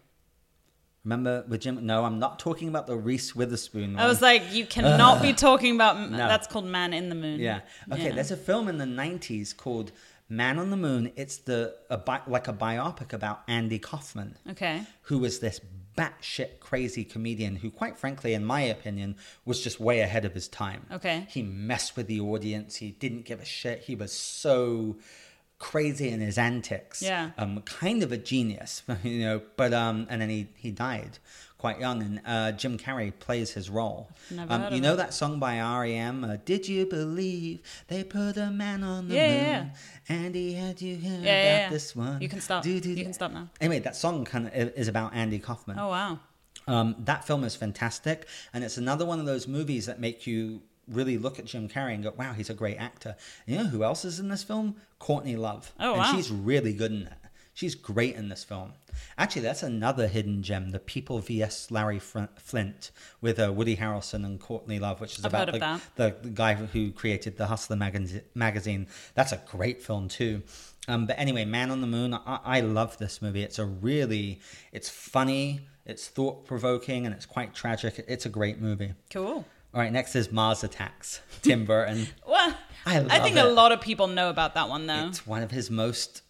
Remember with Jim? No, I'm not talking about the Reese Witherspoon. I was like, you cannot be talking about. No. That's called Man in the Moon. Yeah. Okay. Yeah. There's a film in the '90s called Man on the Moon. It's the a bi- like a biopic about Andy Kaufman, Okay. who was this batshit crazy comedian who, quite frankly, in my opinion, was just way ahead of his time. Okay. He messed with the audience. He didn't give a shit. He was so crazy in his antics. Yeah. Um, kind of a genius, you know. But um, and then he he died quite young, and uh, Jim Carrey plays his role. Um, heard you know it. that song by REM? Uh, Did you believe they put a man on the Yeah, moon? yeah, And he had you hear Yeah, about yeah, yeah. this one. You can stop. Do, do, You do. can stop now. Anyway, that song kind of is about Andy Kaufman. Oh wow. Um, that film is fantastic, and it's another one of those movies that make you really look at Jim Carrey and go, "Wow, he's a great actor." And you know who else is in this film? Courtney Love. Oh, and wow. she's really good in it. She's great in this film. Actually, that's another hidden gem, The People vs. Larry Flynt, with uh, Woody Harrelson and Courtney Love, which is I've about the, the, guy who created the Hustler magazine. magazine. That's a great film too. Um, but anyway, Man on the Moon, I, I love this movie. It's a really, it's funny, it's thought provoking, and it's quite tragic. It's a great movie. Cool. All right, next is Mars Attacks, Tim Burton. Well, I I, think it. a lot of people know about that one though. It's one of his most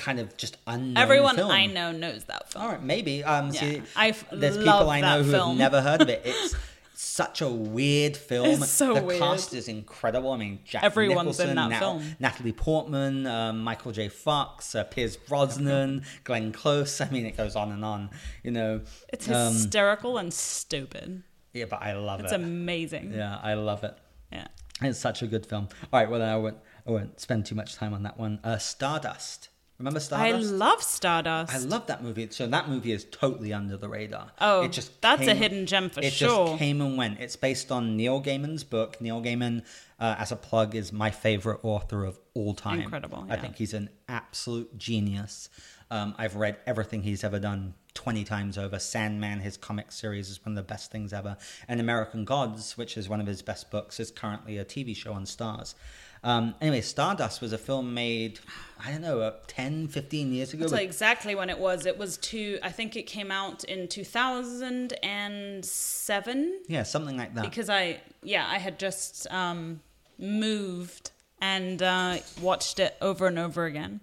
kind of just unknown. Everyone film. I know knows that film. All right, maybe. Um, Yeah, see, I f- there's people I know who have never heard of it. It's such a weird film. It's so the weird. cast is incredible. I mean, Jack Everyone's Nicholson, in that Nat- film. Natalie Portman, um, Michael J. Fox, uh, Pierce Brosnan, Glenn Close. I mean, it goes on and on. You know, It's um, hysterical and stupid. yeah, but I love It's it. It's amazing. yeah, I love it. Yeah. It's such a good film. All right, well, I won't, I won't spend too much time on that one. Uh, Stardust. Remember Stardust? I love Stardust. I love that movie. So that movie is totally under the radar. Oh, it just that's a hidden gem for it sure. It just came and went. It's based on Neil Gaiman's book. Neil Gaiman, uh, as a plug, is my favorite author of all time. Incredible, I think he's an absolute genius. Um, I've read everything he's ever done 20 times over. Sandman, his comic series, is one of the best things ever. And American Gods, which is one of his best books, is currently a TV show on Starz. Um, anyway, Stardust was a film made, I don't know, uh, 10, 15 years ago. Tell but exactly when it was. It was two. I think it came out in two thousand and seven. yeah, something like that. Because I, yeah, I had just um, moved and uh, watched it over and over again.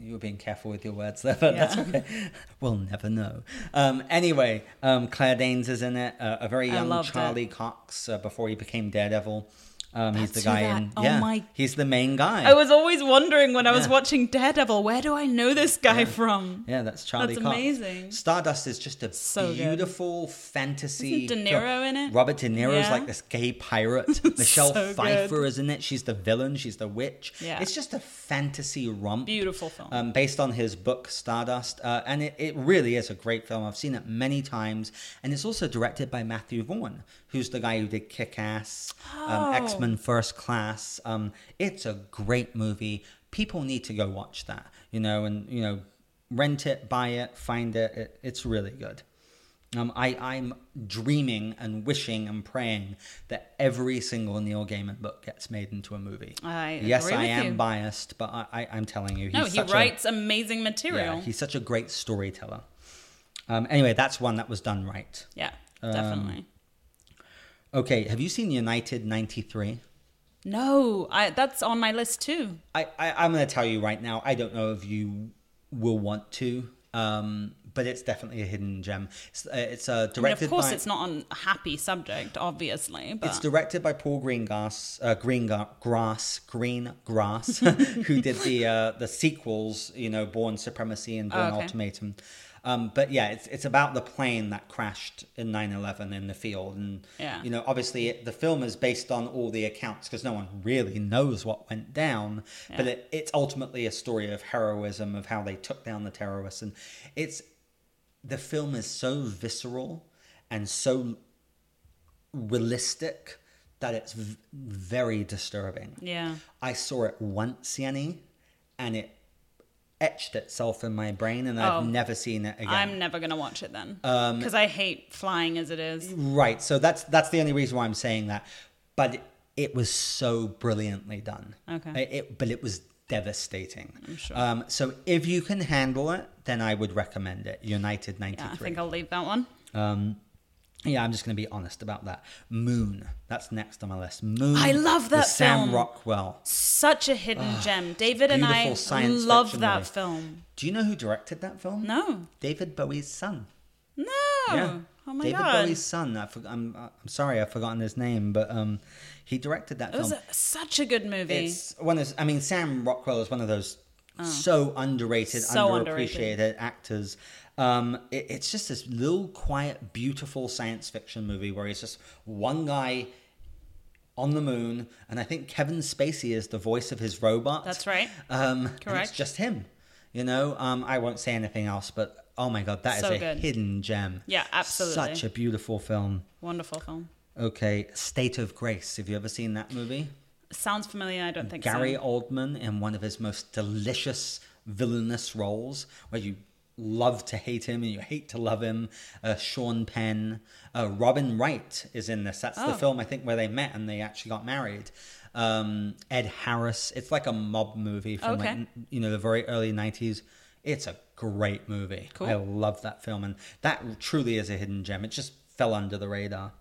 You were being careful with your words there, but that's Yeah. okay. We'll never know. Um, anyway, um, Claire Danes is in it. Uh, a very young Charlie Cox uh, before he became Daredevil. Um, he's the guy that- in. oh yeah, my- he's the main guy. I was always wondering when I was Yeah. watching Daredevil, where do I know this guy from? yeah, that's Charlie That's Cox. amazing. Stardust is just a So good. beautiful fantasy. Isn't De Niro in it? Robert De Niro's Yeah. like this gay pirate. Michelle So Pfeiffer good. is in it. She's the villain. She's the witch. Yeah. It's just a fantasy romp. Beautiful film. um, based on his book Stardust, uh, and it, it really is a great film. I've seen it many times, and it's also directed by Matthew Vaughn, who's the guy who did Kick Ass, um, Oh. X Men First Class. Um, it's a great movie. People need to go watch that, you know, and you know, rent it, buy it, find it. it it's really good. Um, I, I'm dreaming and wishing and praying that every single Neil Gaiman book gets made into a movie. I yes, I am you. biased, but I, I, I'm telling you, he's no, he such a- writes amazing material. yeah, he's such a great storyteller. Um, anyway, that's one that was done right. yeah, Um, definitely. Okay, have you seen United '93? No, I, that's on my list too. I, I I'm going to tell you right now. I don't know if you will want to, um, but it's definitely a hidden gem. It's, uh, it's uh, I mean, directed of course, by. it's not on a happy subject, obviously, but It's directed by Paul Greengrass, uh, Green Grass, Green Grass, who did the uh, the sequels, you know, Bourne Supremacy and Bourne Oh, okay. Ultimatum. Um, but yeah, it's it's about the plane that crashed in 9/11 in the field, and Yeah. you know, obviously it, the film is based on all the accounts because no one really knows what went down. But it, it's ultimately a story of heroism of how they took down the terrorists, and it's the film is so visceral and so realistic that it's v- very disturbing. yeah. I saw it once, Yenny, and it etched itself in my brain, and I've Oh. never seen it again. I'm never gonna watch it then Um, because I hate flying as it is. Right. So that's that's the only reason why I'm saying that. But it, it was so brilliantly done. Okay. It, it- but it was devastating. I'm sure. Um, so if you can handle it, then I would recommend it. United Yeah, I think I'll leave that one. Um, yeah, I'm just going to be honest about that. Moon. That's next on my list. Moon. I love that Sam film. Rockwell. Such a hidden gem. David and I love that movie. film. Do you know who directed that film? No, David Bowie's son. no. Yeah. Oh my God. David god. Bowie's son. I forg I'm, I'm sorry, I've forgotten his name, but um, he directed that film. It was a, such a good movie. It's one of, I mean, Sam Rockwell is one of those so underrated, Oh. So underappreciated underrated. actors. Um, it, it's just this little, quiet, beautiful science fiction movie where it's just one guy on the moon, and I think Kevin Spacey is the voice of his robot. That's right. Um, and it's just him. You know, um, I won't say anything else, but oh my god, that is So a good. hidden gem. Yeah, absolutely. Such a beautiful film. Wonderful film. Okay, State of Grace. Have you ever seen that movie? Sounds familiar. I don't think Gary so. Oldman in one of his most delicious villainous roles where you love to hate him and you hate to love him. Uh, Sean Penn, uh, Robin Wright is in this. That's the Oh. film I think where they met and they actually got married. Um, Ed Harris. It's like a mob movie from Okay. like you know the very early '90s. It's a great movie. Cool. I love that film, and that truly is a hidden gem. It just fell under the radar.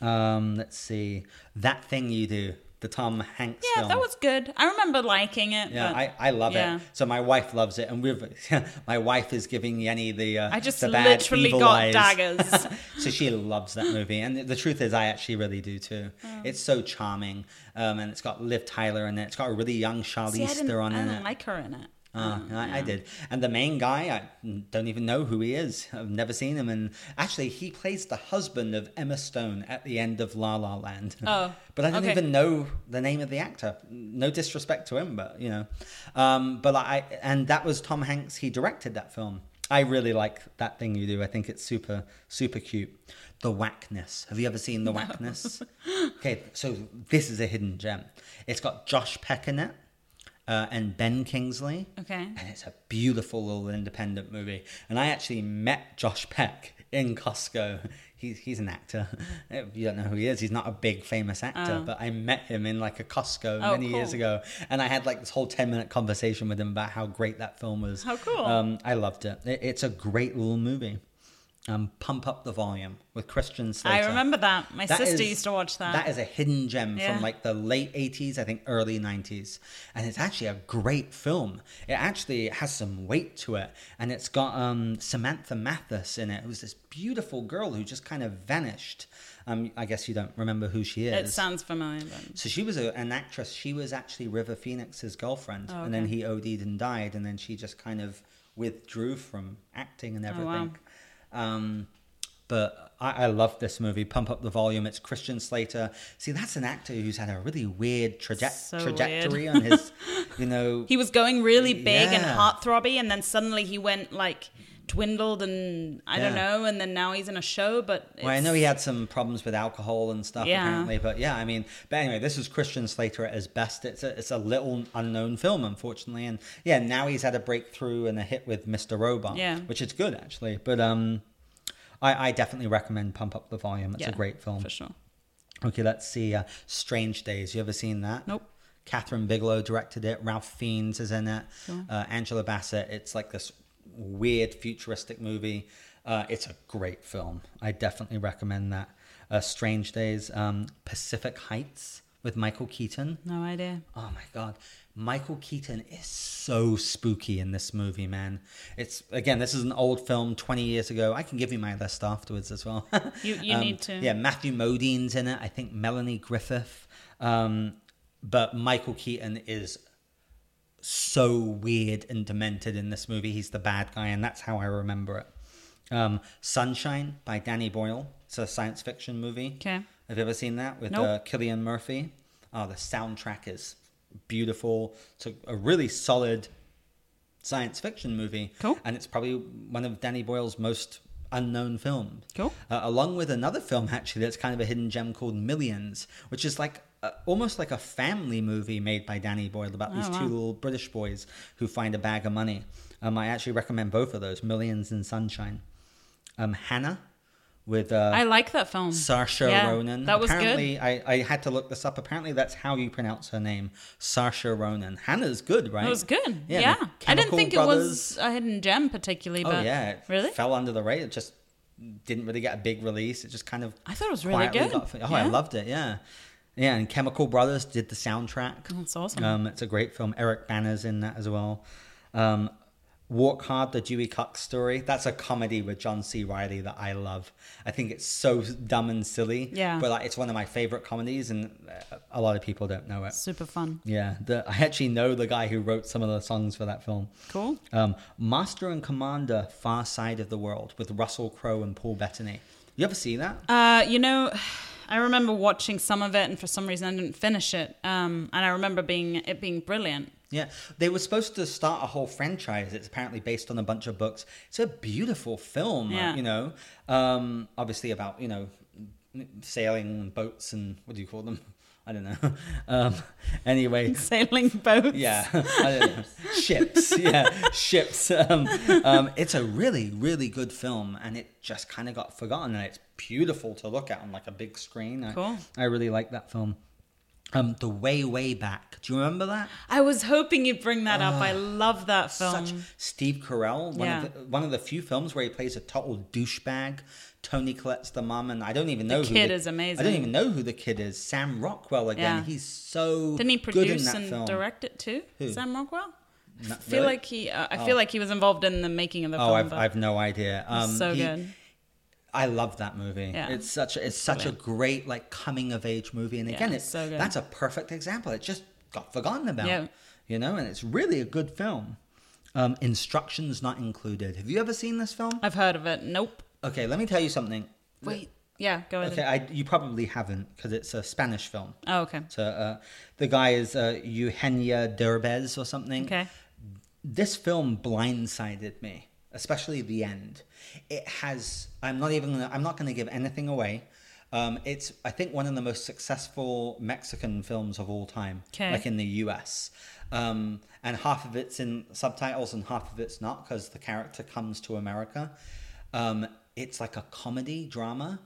Um, let's see, that thing you do, the Tom Hanks Yeah, film. that was good. I remember liking it. Yeah, but I, I love yeah. it. So my wife loves it, and we've my wife is giving Yenny the uh, I just the bad, literally got eyes. daggers. so she loves that movie, and the truth is, I actually really do too. Oh. It's so charming, um, and it's got Liv Tyler in it. It's got a really young Charlize See, I Theron I in didn't it. like her in it. Uh, I, I did. And the main guy, I don't even know who he is. I've never seen him. And actually, he plays the husband of Emma Stone at the end of La La Land. Oh, but I don't okay. even know the name of the actor. No disrespect to him, but you know. Um, but I, and that was Tom Hanks. He directed that film. I really like that thing you do. I think it's super, super cute. The Whackness. Have you ever seen The Whackness? okay, so this is a hidden gem. It's got Josh Peck in it uh, and Ben Kingsley. Okay. And it's a beautiful little independent movie. And I actually met Josh Peck in Costco. He's, he's an actor. You don't know who he is. He's not a big famous actor, Oh. but I met him in like a Costco Oh, many years ago. And I had like this whole 10 minute conversation with him about how great that film was. How cool. Um, I loved it. it. It's a great little movie. Um, Pump Up the Volume with Christian Slater. I remember that. My That sister is- used to watch that. That is a hidden gem Yeah. from like the late 80s, I think early 90s. And it's actually a great film. It actually has some weight to it. And it's got um, Samantha Mathis in it. who's this beautiful girl who just kind of vanished. Um, I guess you don't remember who she is. it sounds familiar. But... So she was a, an actress. She was actually River Phoenix's girlfriend, Oh, and then he OD'd and died, and then she just kind of withdrew from acting and Oh, everything. Um, but I, I love this movie. Pump up the volume. It's Christian Slater. See, that's an actor who's had a really weird traje- So trajectory weird. on his, you know. He was going really big and Yeah. heartthrobby, and then suddenly he went like dwindled, and I don't know. And then now he's in a show, but Well, I know he had some problems with alcohol and stuff Yeah. apparently, but yeah, I mean, but anyway, this is Christian Slater at his best. It's a it's a little unknown film, unfortunately, and yeah, now he's had a breakthrough and a hit with Mr. Robot, Yeah. which is good actually. But um, I, I definitely recommend Pump Up the Volume. It's a great film. for sure. Okay, let's see. Uh, Strange Days. You ever seen that? Nope. Kathryn Bigelow directed it. Ralph Fiennes is in it. Uh, Angela Bassett. It's like this weird futuristic movie. Uh, it's a great film. I definitely recommend that. Uh, Strange Days. Um, Pacific Heights with Michael Keaton. No idea. Oh my god. Michael Keaton is so spooky in this movie, man. It's again, this is an old film, twenty years ago. I can give you my list afterwards as well. You- you need to. Yeah, Matthew Modine's in it. I think Melanie Griffith. Um, but Michael Keaton is so weird and demented in this movie. He's the bad guy, and that's how I remember it. Um, Sunshine by Danny Boyle. It's a science fiction movie. Okay. Have you ever seen that with Nope. uh, Cillian Murphy? Oh, the soundtrack is beautiful. It's a, a really solid science fiction movie. Cool. And it's probably one of Danny Boyle's most unknown films. Cool. Uh, along with another film, actually, that's kind of a hidden gem called Millions, which is like uh, almost like a family movie made by Danny Boyle about these Oh, two wow. little British boys who find a bag of money. Um, I actually recommend both of those, Millions and Sunshine. Um, Hannah with uh, I like that film. Saoirse Yeah, Ronan. That was Apparently, good. I, I had to look this up. Apparently, that's how you pronounce her name, Saoirse Ronan. Hannah's good, right? It was good. Yeah, Yeah. I didn't think Brothers. it was a hidden gem particularly, Oh but yeah, it really? fell under the radar. It just didn't really get a big release. It just kind of. I thought it was really good. got- oh, I loved it. Yeah, yeah. And Chemical Brothers did the soundtrack. That's awesome. Um, it's a great film. Eric Bana's in that as well. Um, Walk Hard, the Dewey Cox story. That's a comedy with John C. Reilly that I love. I think it's so dumb and silly. Yeah. But like, it's one of my favorite comedies, and uh, a lot of people don't know it. Super fun. Yeah, the, I actually know the guy who wrote some of the songs for that film. Cool. Um, Master and Commander, Far Side of the World with Russell Crowe and Paul Bettany. You ever see that? Uh, you know, I remember watching some of it, and for some reason I didn't finish it. Um, and I remember being it being brilliant. Yeah, they were supposed to start a whole franchise. It's apparently based on a bunch of books. It's a beautiful film, Yeah. you know. Um, obviously about you know sailing and boats and what do you call them? I don't know. Um, anyway, Sailing boats. yeah, I don't know. ships. Yeah, ships. Um, um, it's a really, really good film, and it just kind of got forgotten. And it's beautiful to look at on like a big screen. I, Cool. I really like that film. Um, the way, way back. Do you remember that? I was hoping you'd bring that up. I love that film. Such Steve Carell, one Yeah. of the, one of the few films where he plays a total douchebag. Toni Collette's the mum, and I don't even know who kid the, is amazing. I don't even know who the kid is. Sam Rockwell again. Yeah. He's so Didn't he good in produce and film. direct it too? Who? Sam Rockwell. No- I feel really? like he. Uh, I feel like he was involved in the making of the Oh, film. I've, I've no idea. Um, so he- good. I love that movie. Yeah. It's such a, it's such a great like coming of age movie, and again, Yeah, it's so that's a perfect example. It just got forgotten about. Yeah. You know, and it's really a good film. Um, instructions not included. Have you ever seen this film? I've heard of it. Nope. Okay, let me tell you something. Wait. Yeah. Go ahead. Okay, I, you probably haven't because it's a Spanish film. Oh, okay. So uh, the guy is uh, Eugenia Derbez or something. Okay. This film blindsided me, especially the end. It has. I'm not even. Gonna, I'm not going to give anything away. Um, it's. I think one of the most successful Mexican films of all time. Okay. Like in the U.S. Um, and half of it's in subtitles and half of it's not because the character comes to America. Um, it's like a comedy drama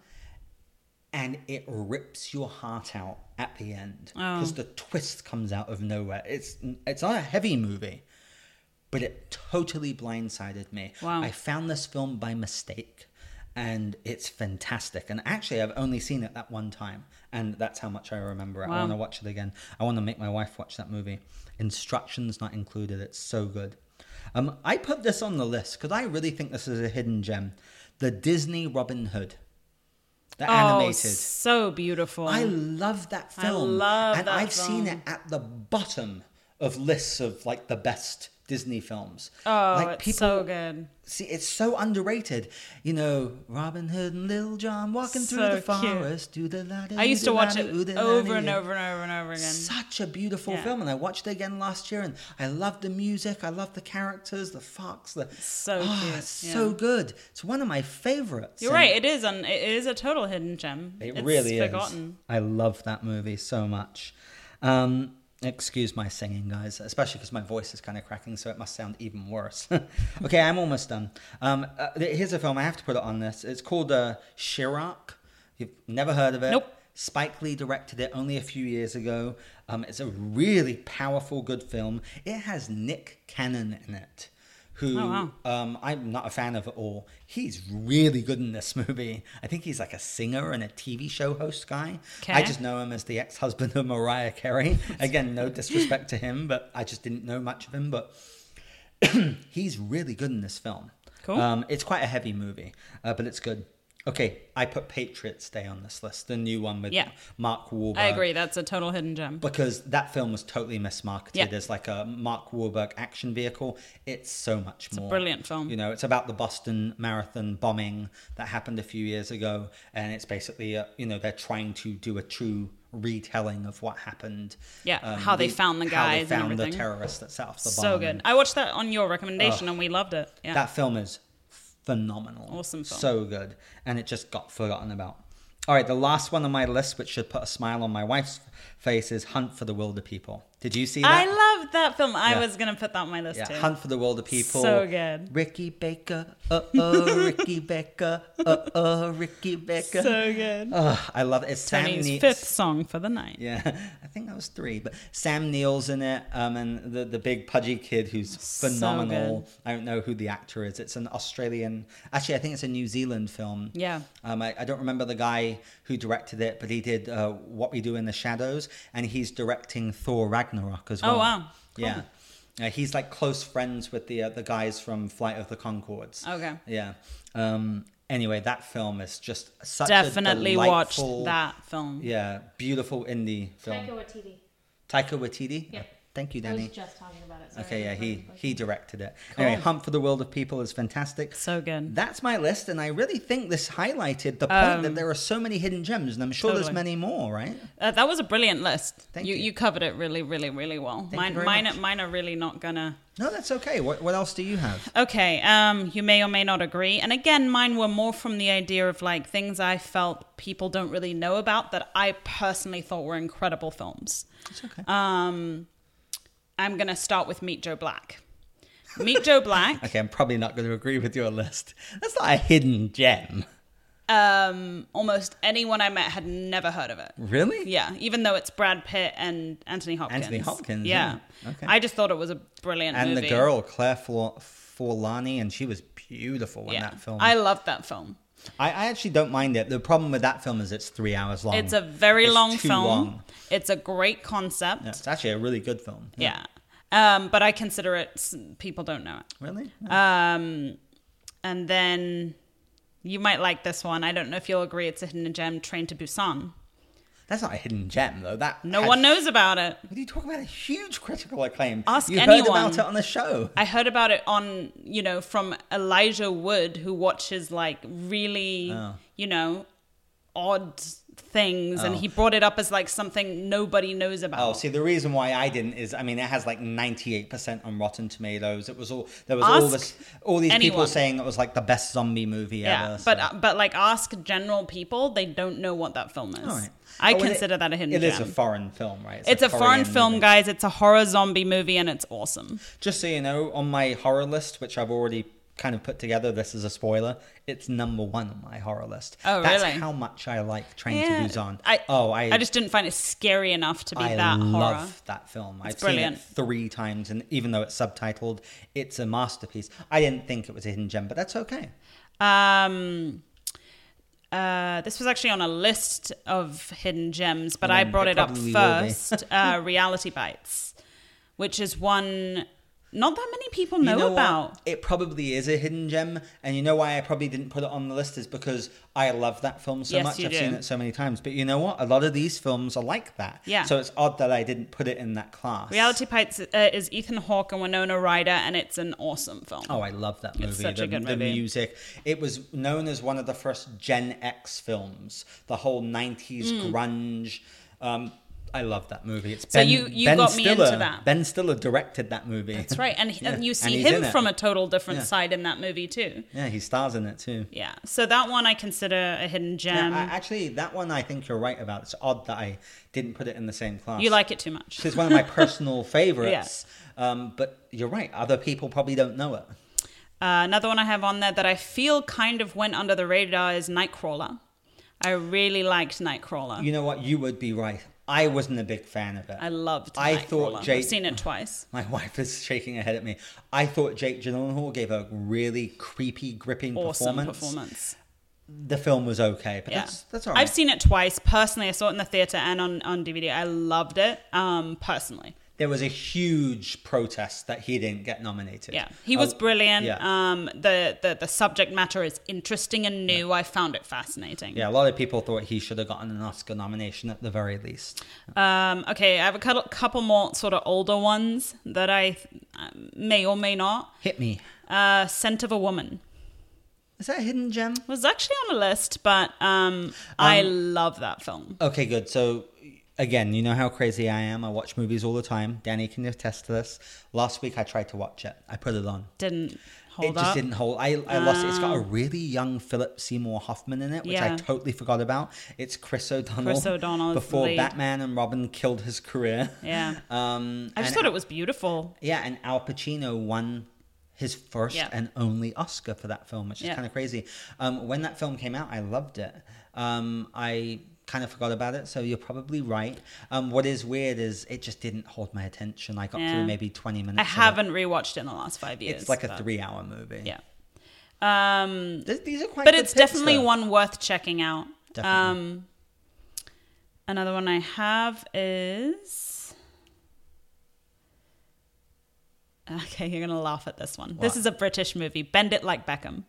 and it rips your heart out at the end Oh. because the twist comes out of nowhere. It's it's not a heavy movie, but it totally blindsided me. Wow. I found this film by mistake, and it's fantastic. And actually, I've only seen it that one time, and that's how much I remember it. I want to watch it again. I want to make my wife watch that movie. Instructions not included. It's so good. Um, I put this on the list because I really think this is a hidden gem. The Disney Robin Hood. The Oh, animated. so beautiful. I love that film. love and that I've seen it at the bottom of lists of like the best Disney films. oh, like it's so good. see it's so underrated. You know, Robin Hood and Little John walking through So the cute. forest. Do the I used to watch it over and over and over and over again. Such a beautiful Yeah. film, and I watched it again last year, and I love the music. I love the characters, the fox. The So Ah, cute, it's yeah. so good. It's one of my favorites. You're and- right. It is. Un- it is a total hidden gem. it it's really forgotten. is. I love that movie so much. Um, excuse my singing, guys, especially because my voice is kind of cracking, so it must sound even worse. okay, I'm almost done. Um, uh, here's a film I have to put it on this. It's called uh, Chi-Raq. You've never heard of it? Nope. Spike Lee directed it only a few years ago. Um, it's a really powerful, good film. It has Nick Cannon in it, who Oh, wow. um, I'm not a fan of at all. He's really good in this movie. I think he's like a singer and a TV show host guy. I just know him as the ex-husband of Mariah Carey. Again, no disrespect to him, but I just didn't know much of him. But he's really good in this film. Cool. Um, it's quite a heavy movie, uh, but it's good. Okay, I put Patriots Day on this list, the new one with Yeah. Mark Wahlberg. I agree. That's a total hidden gem. Because that film was totally mismarketed Yeah. as like a Mark Wahlberg action vehicle. It's so much more. brilliant film. You know, it's about the Boston Marathon bombing that happened a few years ago, and it's basically, uh, you know, they're trying to do a true retelling of what happened. Yeah, how they found the guys, how they found the terrorist that set off the bomb. so good. I watched that on your recommendation and we loved it. Yeah. That film is phenomenal. Awesome film. So good. And it just got forgotten about. All right, the last one on my list, which should put a smile on my wife's face, is Hunt for the Wilderpeople. Did you see that? I loved that film. I Yeah. was gonna put that on my list yeah, too. Hunt for the Wilderpeople. So good. Ricky Baker. Uh oh, Ricky Baker. Uh oh, Ricky Baker. So good. Ugh, I love it. It's Sam Tony's fifth song for the night. Yeah, I think that was three. But Sam Neill's in it, um, and the the big pudgy kid who's phenomenal. I don't know who the actor is. It's an Australian. Actually, I think it's a New Zealand film. Yeah. Um, I, I don't remember the guy who directed it, but he did uh, What We Do in the Shadows, and he's directing Thor Ragnarok as well. Oh, well. wow. Cool. Yeah. Uh, he's like close friends with the uh, the guys from Flight of the Conchords. Okay. Yeah. Um, anyway, that film is just such Definitely a watched that film. Yeah, beautiful indie film. Taika Waititi. Taika Waititi. Yep. Thank you, Danny. just talking about it. Okay, yeah, he he directed it. Anyway, Hunt for the World of People is fantastic. So good. That's my list, and I really think this highlighted the point that there are so many hidden gems, and I'm sure there's Um, many more, right? Uh, that was a brilliant list. Thank you, you. you covered it really, really, really well. you mine, very mine, much. mine are really not gonna. No, that's okay. What what else do you have? Okay, um, you may or may not agree. And again, mine were more from the idea of like things I felt people don't really know about that I personally thought were incredible films. It's okay. Um, I'm gonna start with Meet Joe Black. Meet Joe Black. okay, I'm probably not going to agree with your list. That's not a hidden gem. Um, almost anyone I met had never heard of it. Really? Yeah, even though it's Brad Pitt and Anthony Hopkins. Anthony Hopkins, Yeah. yeah. Okay. I just thought it was a brilliant And movie. the girl Claire For- Forlani, and she was beautiful in Yeah. that film. I loved that film. I, I actually don't mind it. The problem with that film is it's three hours long. It's a very It's long film. long. It's a great concept. Yeah, it's actually a really good film. Yeah. Um, but I consider it people don't know it. Really? Um, and then you might like this one. I don't know if you'll agree. It's a hidden gem. Train to Busan. That's not a hidden gem, though. That No had- one knows about it. What are you talking about? A huge critical acclaim. Ask you heard anyone. about it on the show. I heard about it on, you know, from Elijah Wood, who watches like really, Oh. you know, odd things, and Oh. he brought it up as like something nobody knows about. Oh, see, the reason why I didn't is, I mean, it has like ninety-eight percent on Rotten Tomatoes. It was all there was all this, all these people saying it was like the best zombie movie yeah, ever. but so- uh, but like ask general people, they don't know what that film is. All right. I Oh, and it- consider that a hidden It gem. is a foreign film, right? it's a foreign film, movie. guys. It's a horror zombie movie, and it's awesome. Just so you know, on my horror list, which I've already kind of put together, this is a spoiler. It's number one on my horror list. Oh, That's really? how much I like Train Yeah. to Busan. I, oh, I, I just didn't find it scary enough to be I that love horror. that film. I've brilliant. seen it three times, and even though it's subtitled, it's a masterpiece. I didn't think it was a hidden gem, but that's okay. Um, uh, this was actually on a list of hidden gems, but I brought it it up probably will be. first. uh, Reality Bites, which is one not that many people know, you know about. What? It probably is a hidden gem, and you know why I probably didn't put it on the list is because I love that film so Yes, much. I've do. seen it so many times. But you know what? A lot of these films are like that. Yeah. So it's odd that I didn't put it in that class. Reality Bites uh, is Ethan Hawke and Winona Ryder, and it's an awesome film. Oh, I love that movie. It's such the, a good movie. the music. It was known as one of the first Gen X films. The whole '90s grunge. Um, I love that movie. It's. So ben, you- you Ben got me into Stiller. that. Ben Stiller directed that movie. That's right, and, Yeah. and you see in him from a total different Yeah. side in that movie too. Yeah, he stars in it too. Yeah, so that one I consider a hidden gem. Yeah, I, actually, that one I think you're right about. It's odd that I didn't put it in the same class. you like it too much. It's one of my personal favorites. Um, but you're right. Other people probably don't know it. Uh, another one I have on there that I feel kind of went under the radar is Nightcrawler. I really liked Nightcrawler. You know what? You would be right. I wasn't a big fan of it. I loved. I thought Jake- I've seen it twice. My wife is shaking her head at me. I thought Jake Gyllenhaal gave a really creepy, gripping Awesome performance. performance. The film was okay, but Yeah, that's that's all right. I've seen it twice personally. I saw it in the theater and on on DVD. I loved it. Um, personally, there was a huge protest that he didn't get nominated. yeah, he was Oh, brilliant. yeah. Um, the, the the subject matter is interesting and new. I found it fascinating. Yeah, a lot of people thought he should have gotten an Oscar nomination at the very least. Um, okay, I have a couple, couple more sort of older ones that I uh, may or may not. Hit me. Uh, Scent of a Woman. Is that a hidden gem? It was actually on a list, but um, I love that film. Okay, good. So again, you know how crazy I am. I watch movies all the time. Danny can attest to this. Last week I tried to watch it. I put it on. Didn't hold it just up. didn't hold. I, I lost it. It's got a really young Philip Seymour Hoffman in it, which I totally forgot about. It's Chris O'Donnell. Chris O'Donnell before lead. Batman and Robin killed his career. Yeah. Um, I just thought it was beautiful. Yeah, and Al Pacino won his first Yeah. and only Oscar for that film, which is Yeah. kind of crazy. Um, when that film came out, I loved it. Um, I kind of forgot about it, so you're probably right. Um, what is weird is it just didn't hold my attention. I got Yeah. through maybe 20 minutes. I haven't rewatched it in the last five years. It's like a three-hour movie. Yeah. Um, Th- These are quite. but it's picks, definitely though. one worth checking out. Definitely. Um, another one I have is. Okay, you're gonna laugh at this one. This is a British movie, Bend It Like Beckham.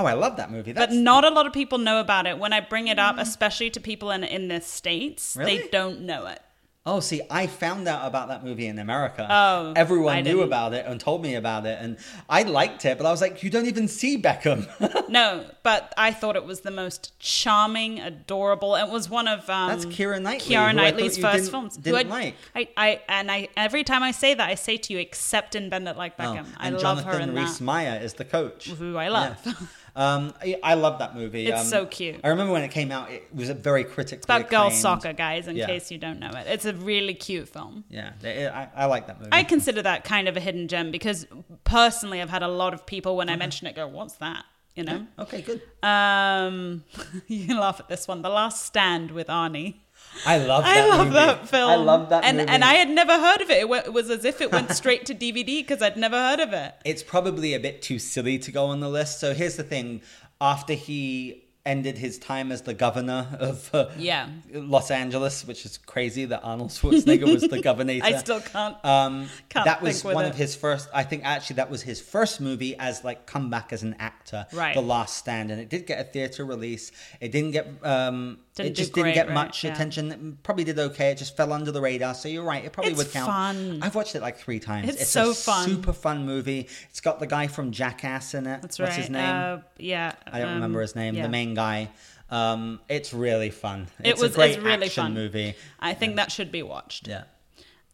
Oh, I love that movie. But not a lot of people know about it. When I bring it up, especially to people in in the states, Really? they don't know it. Oh, see, I found out about that movie in America. Oh, everyone I knew about it and told me about it, and I liked it. But I was like, you don't even see Beckham. No, but I thought it was the most charming, adorable. It was one of um, That's Keira Knightley, I Knightley's you first didn't- films. didn't I, like. I, I, and I every time I say that, I say to you, except in Bend It Like Oh, Beckham. I and love Jonathan her in Rhys that. Meyer is the coach, Who I love. Yeah. Um, I, I love that movie. It's Um, so cute. I remember when it came out; it was a very critically About girls acclaimed- soccer, guys. In Yeah. case you don't know it, it's a really cute film. Yeah, I, I like that movie. I consider that kind of a hidden gem because personally, I've had a lot of people when I mention it go, "What's that?" You know. okay, good. Um, you can laugh at this one. The Last Stand with Arnie. I love. that. I love movie. that film. I love that and, movie. And I had never heard of it. It, it was as if it went straight to DVD because I'd never heard of it. it's probably a bit too silly to go on the list. So here's the thing: after he ended his time as the governor of uh, Yeah. Los Angeles, which is crazy that Arnold Schwarzenegger was the governor. I still can't. Um, Can't that was one it. of his first. I think actually that was his first movie as like comeback as an actor. Right. The Last Stand, and it did get a theater release. It didn't get. Um, Didn't it just didn't get right, much yeah. attention. It probably did okay. It just fell under the radar. So you're right. It probably It's would count. fun. I've watched it like three times. It's a so fun. Super fun movie. It's got the guy from Jackass in it. That's What's right. his name? Uh, yeah. I don't um, remember his name. yeah. The main guy. Um, it's really fun. It It's was a great it's really action fun. movie. I think that should be watched. Yeah.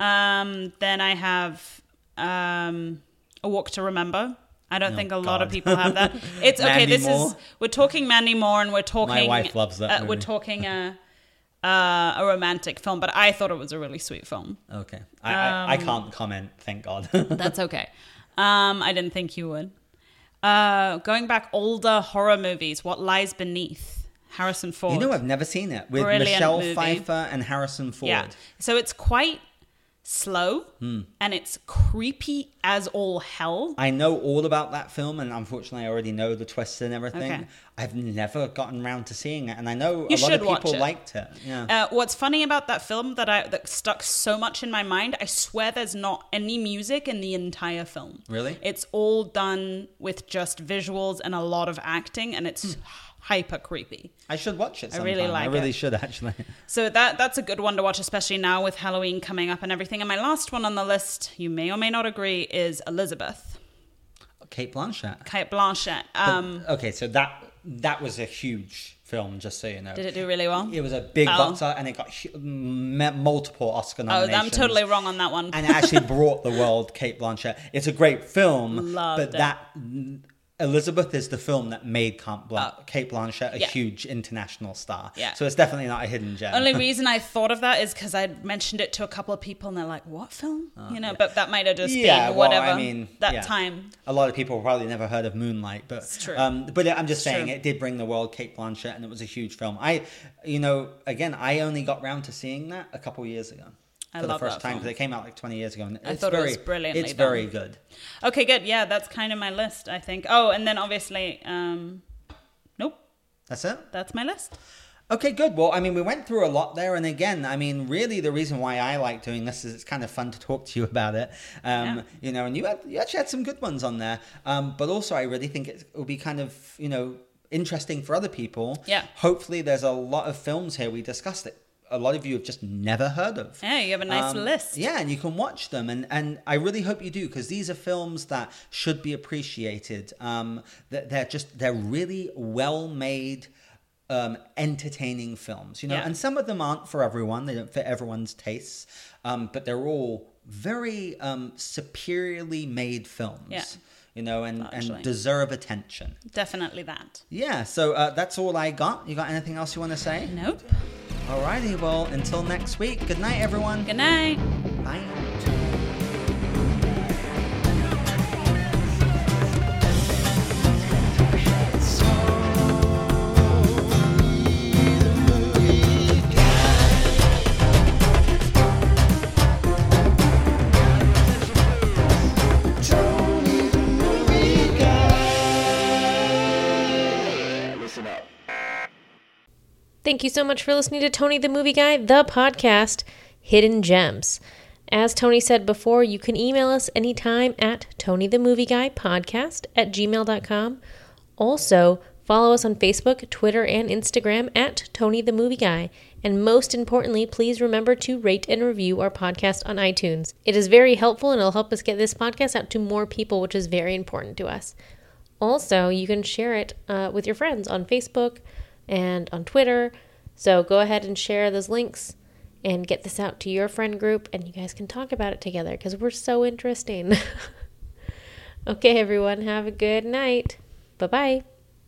Um, then I have um, A Walk to Remember. I don't Oh, think a lot of people have that. It's okay. This Moore? is we're talking Mandy Moore, and we're talking. My wife loves that Uh, we're talking a uh, a romantic film, but I thought it was a really sweet film. Okay. I, I, I Um, can't comment. Thank God. That's okay. Um, I didn't think you would. Uh, going back older horror movies, What Lies Beneath, Harrison Ford. You know, I've never seen it with Brilliant Michelle movie. Pfeiffer and Harrison Ford. Yeah. So it's quite slow Hmm. and it's creepy as all hell. I know all about that film, and unfortunately, I already know the twists and everything. Okay. I've never gotten around to seeing it, and I know You a lot of people it. liked it. Yeah. Uh, what's funny about that film that I that stuck so much in my mind, I swear there's not any music in the entire film. Really? It's all done with just visuals and a lot of acting, and it's hyper creepy. I should watch it. I really like it. I really it. should actually. So that that's a good one to watch, especially now with Halloween coming up and everything. And my last one on the list, you may or may not agree, is Elizabeth, Cate Blanchett. Cate Blanchett. Um, okay, so that that was a huge film, just so you know. did it do really well? It was a big Oh. box and it got hu- multiple Oscar Oh, nominations. I'm totally wrong on that one. and it actually brought the world Cate Blanchett. It's a great film, Loved but it. that Elizabeth is the film that made Cate, Blan- Oh. Cate Blanchett a Yeah. huge international star. Yeah. So it's definitely not a hidden gem. Only reason I thought of that is because I mentioned it to a couple of people and they're like, "What film?" you know, but that might have just Oh, Yeah, been well, whatever I mean, that yeah. time. a lot of people probably never heard of Moonlight, but It's true. Um, but I'm just It's saying true. it did bring the world Cate Blanchett, and it was a huge film. I, you know, again, I only got round to seeing that a couple years ago I for the first time because it came out like 20 years ago. And I it's thought it very, was brilliantly It's done. very good. Okay, good. Yeah, that's kind of my list. I think. Oh, and then obviously, um, nope, That's it. that's my list. Okay, good. Well, I mean, we went through a lot there, and again, I mean, really, the reason why I like doing this is it's kind of fun to talk to you about it. Um, Yeah. You know, and you had, you actually had some good ones on there, um, but also I really think it will be kind of you know interesting for other people. Yeah. Hopefully, there's a lot of films here we discussed that a lot of you have just never heard of. Yeah, you have a nice Um, list. Yeah, and you can watch them, and and I really hope you do because these are films that should be appreciated. Um, that they're just they're really well made. Um, entertaining films, you know, Yeah. and some of them aren't for everyone. They don't fit everyone's tastes, um, but they're all very um, superiorly made films, Yeah. You know, and, and deserve attention. Definitely that. Yeah, so uh, that's all I got. You got anything else you want to say? Nope. Alrighty, well, until next week. Good night, everyone. Good night. Bye. Thank you so much for listening to Tony the Movie Guy, the podcast, Hidden Gems. As Tony said before, you can email us anytime at Tony the Movie Guy podcast at gmail.com. Also, Follow us on Facebook, Twitter, and Instagram at Tony the Movie Guy. And most importantly, please remember to rate and review our podcast on iTunes. It is very helpful and it'll help us get this podcast out to more people, which is very important to us. Also, you can share it uh, with your friends on Facebook and on Twitter. So go ahead and share those links and get this out to your friend group, and you guys can talk about it together because we're so interesting. okay, everyone, have a good night. Bye bye.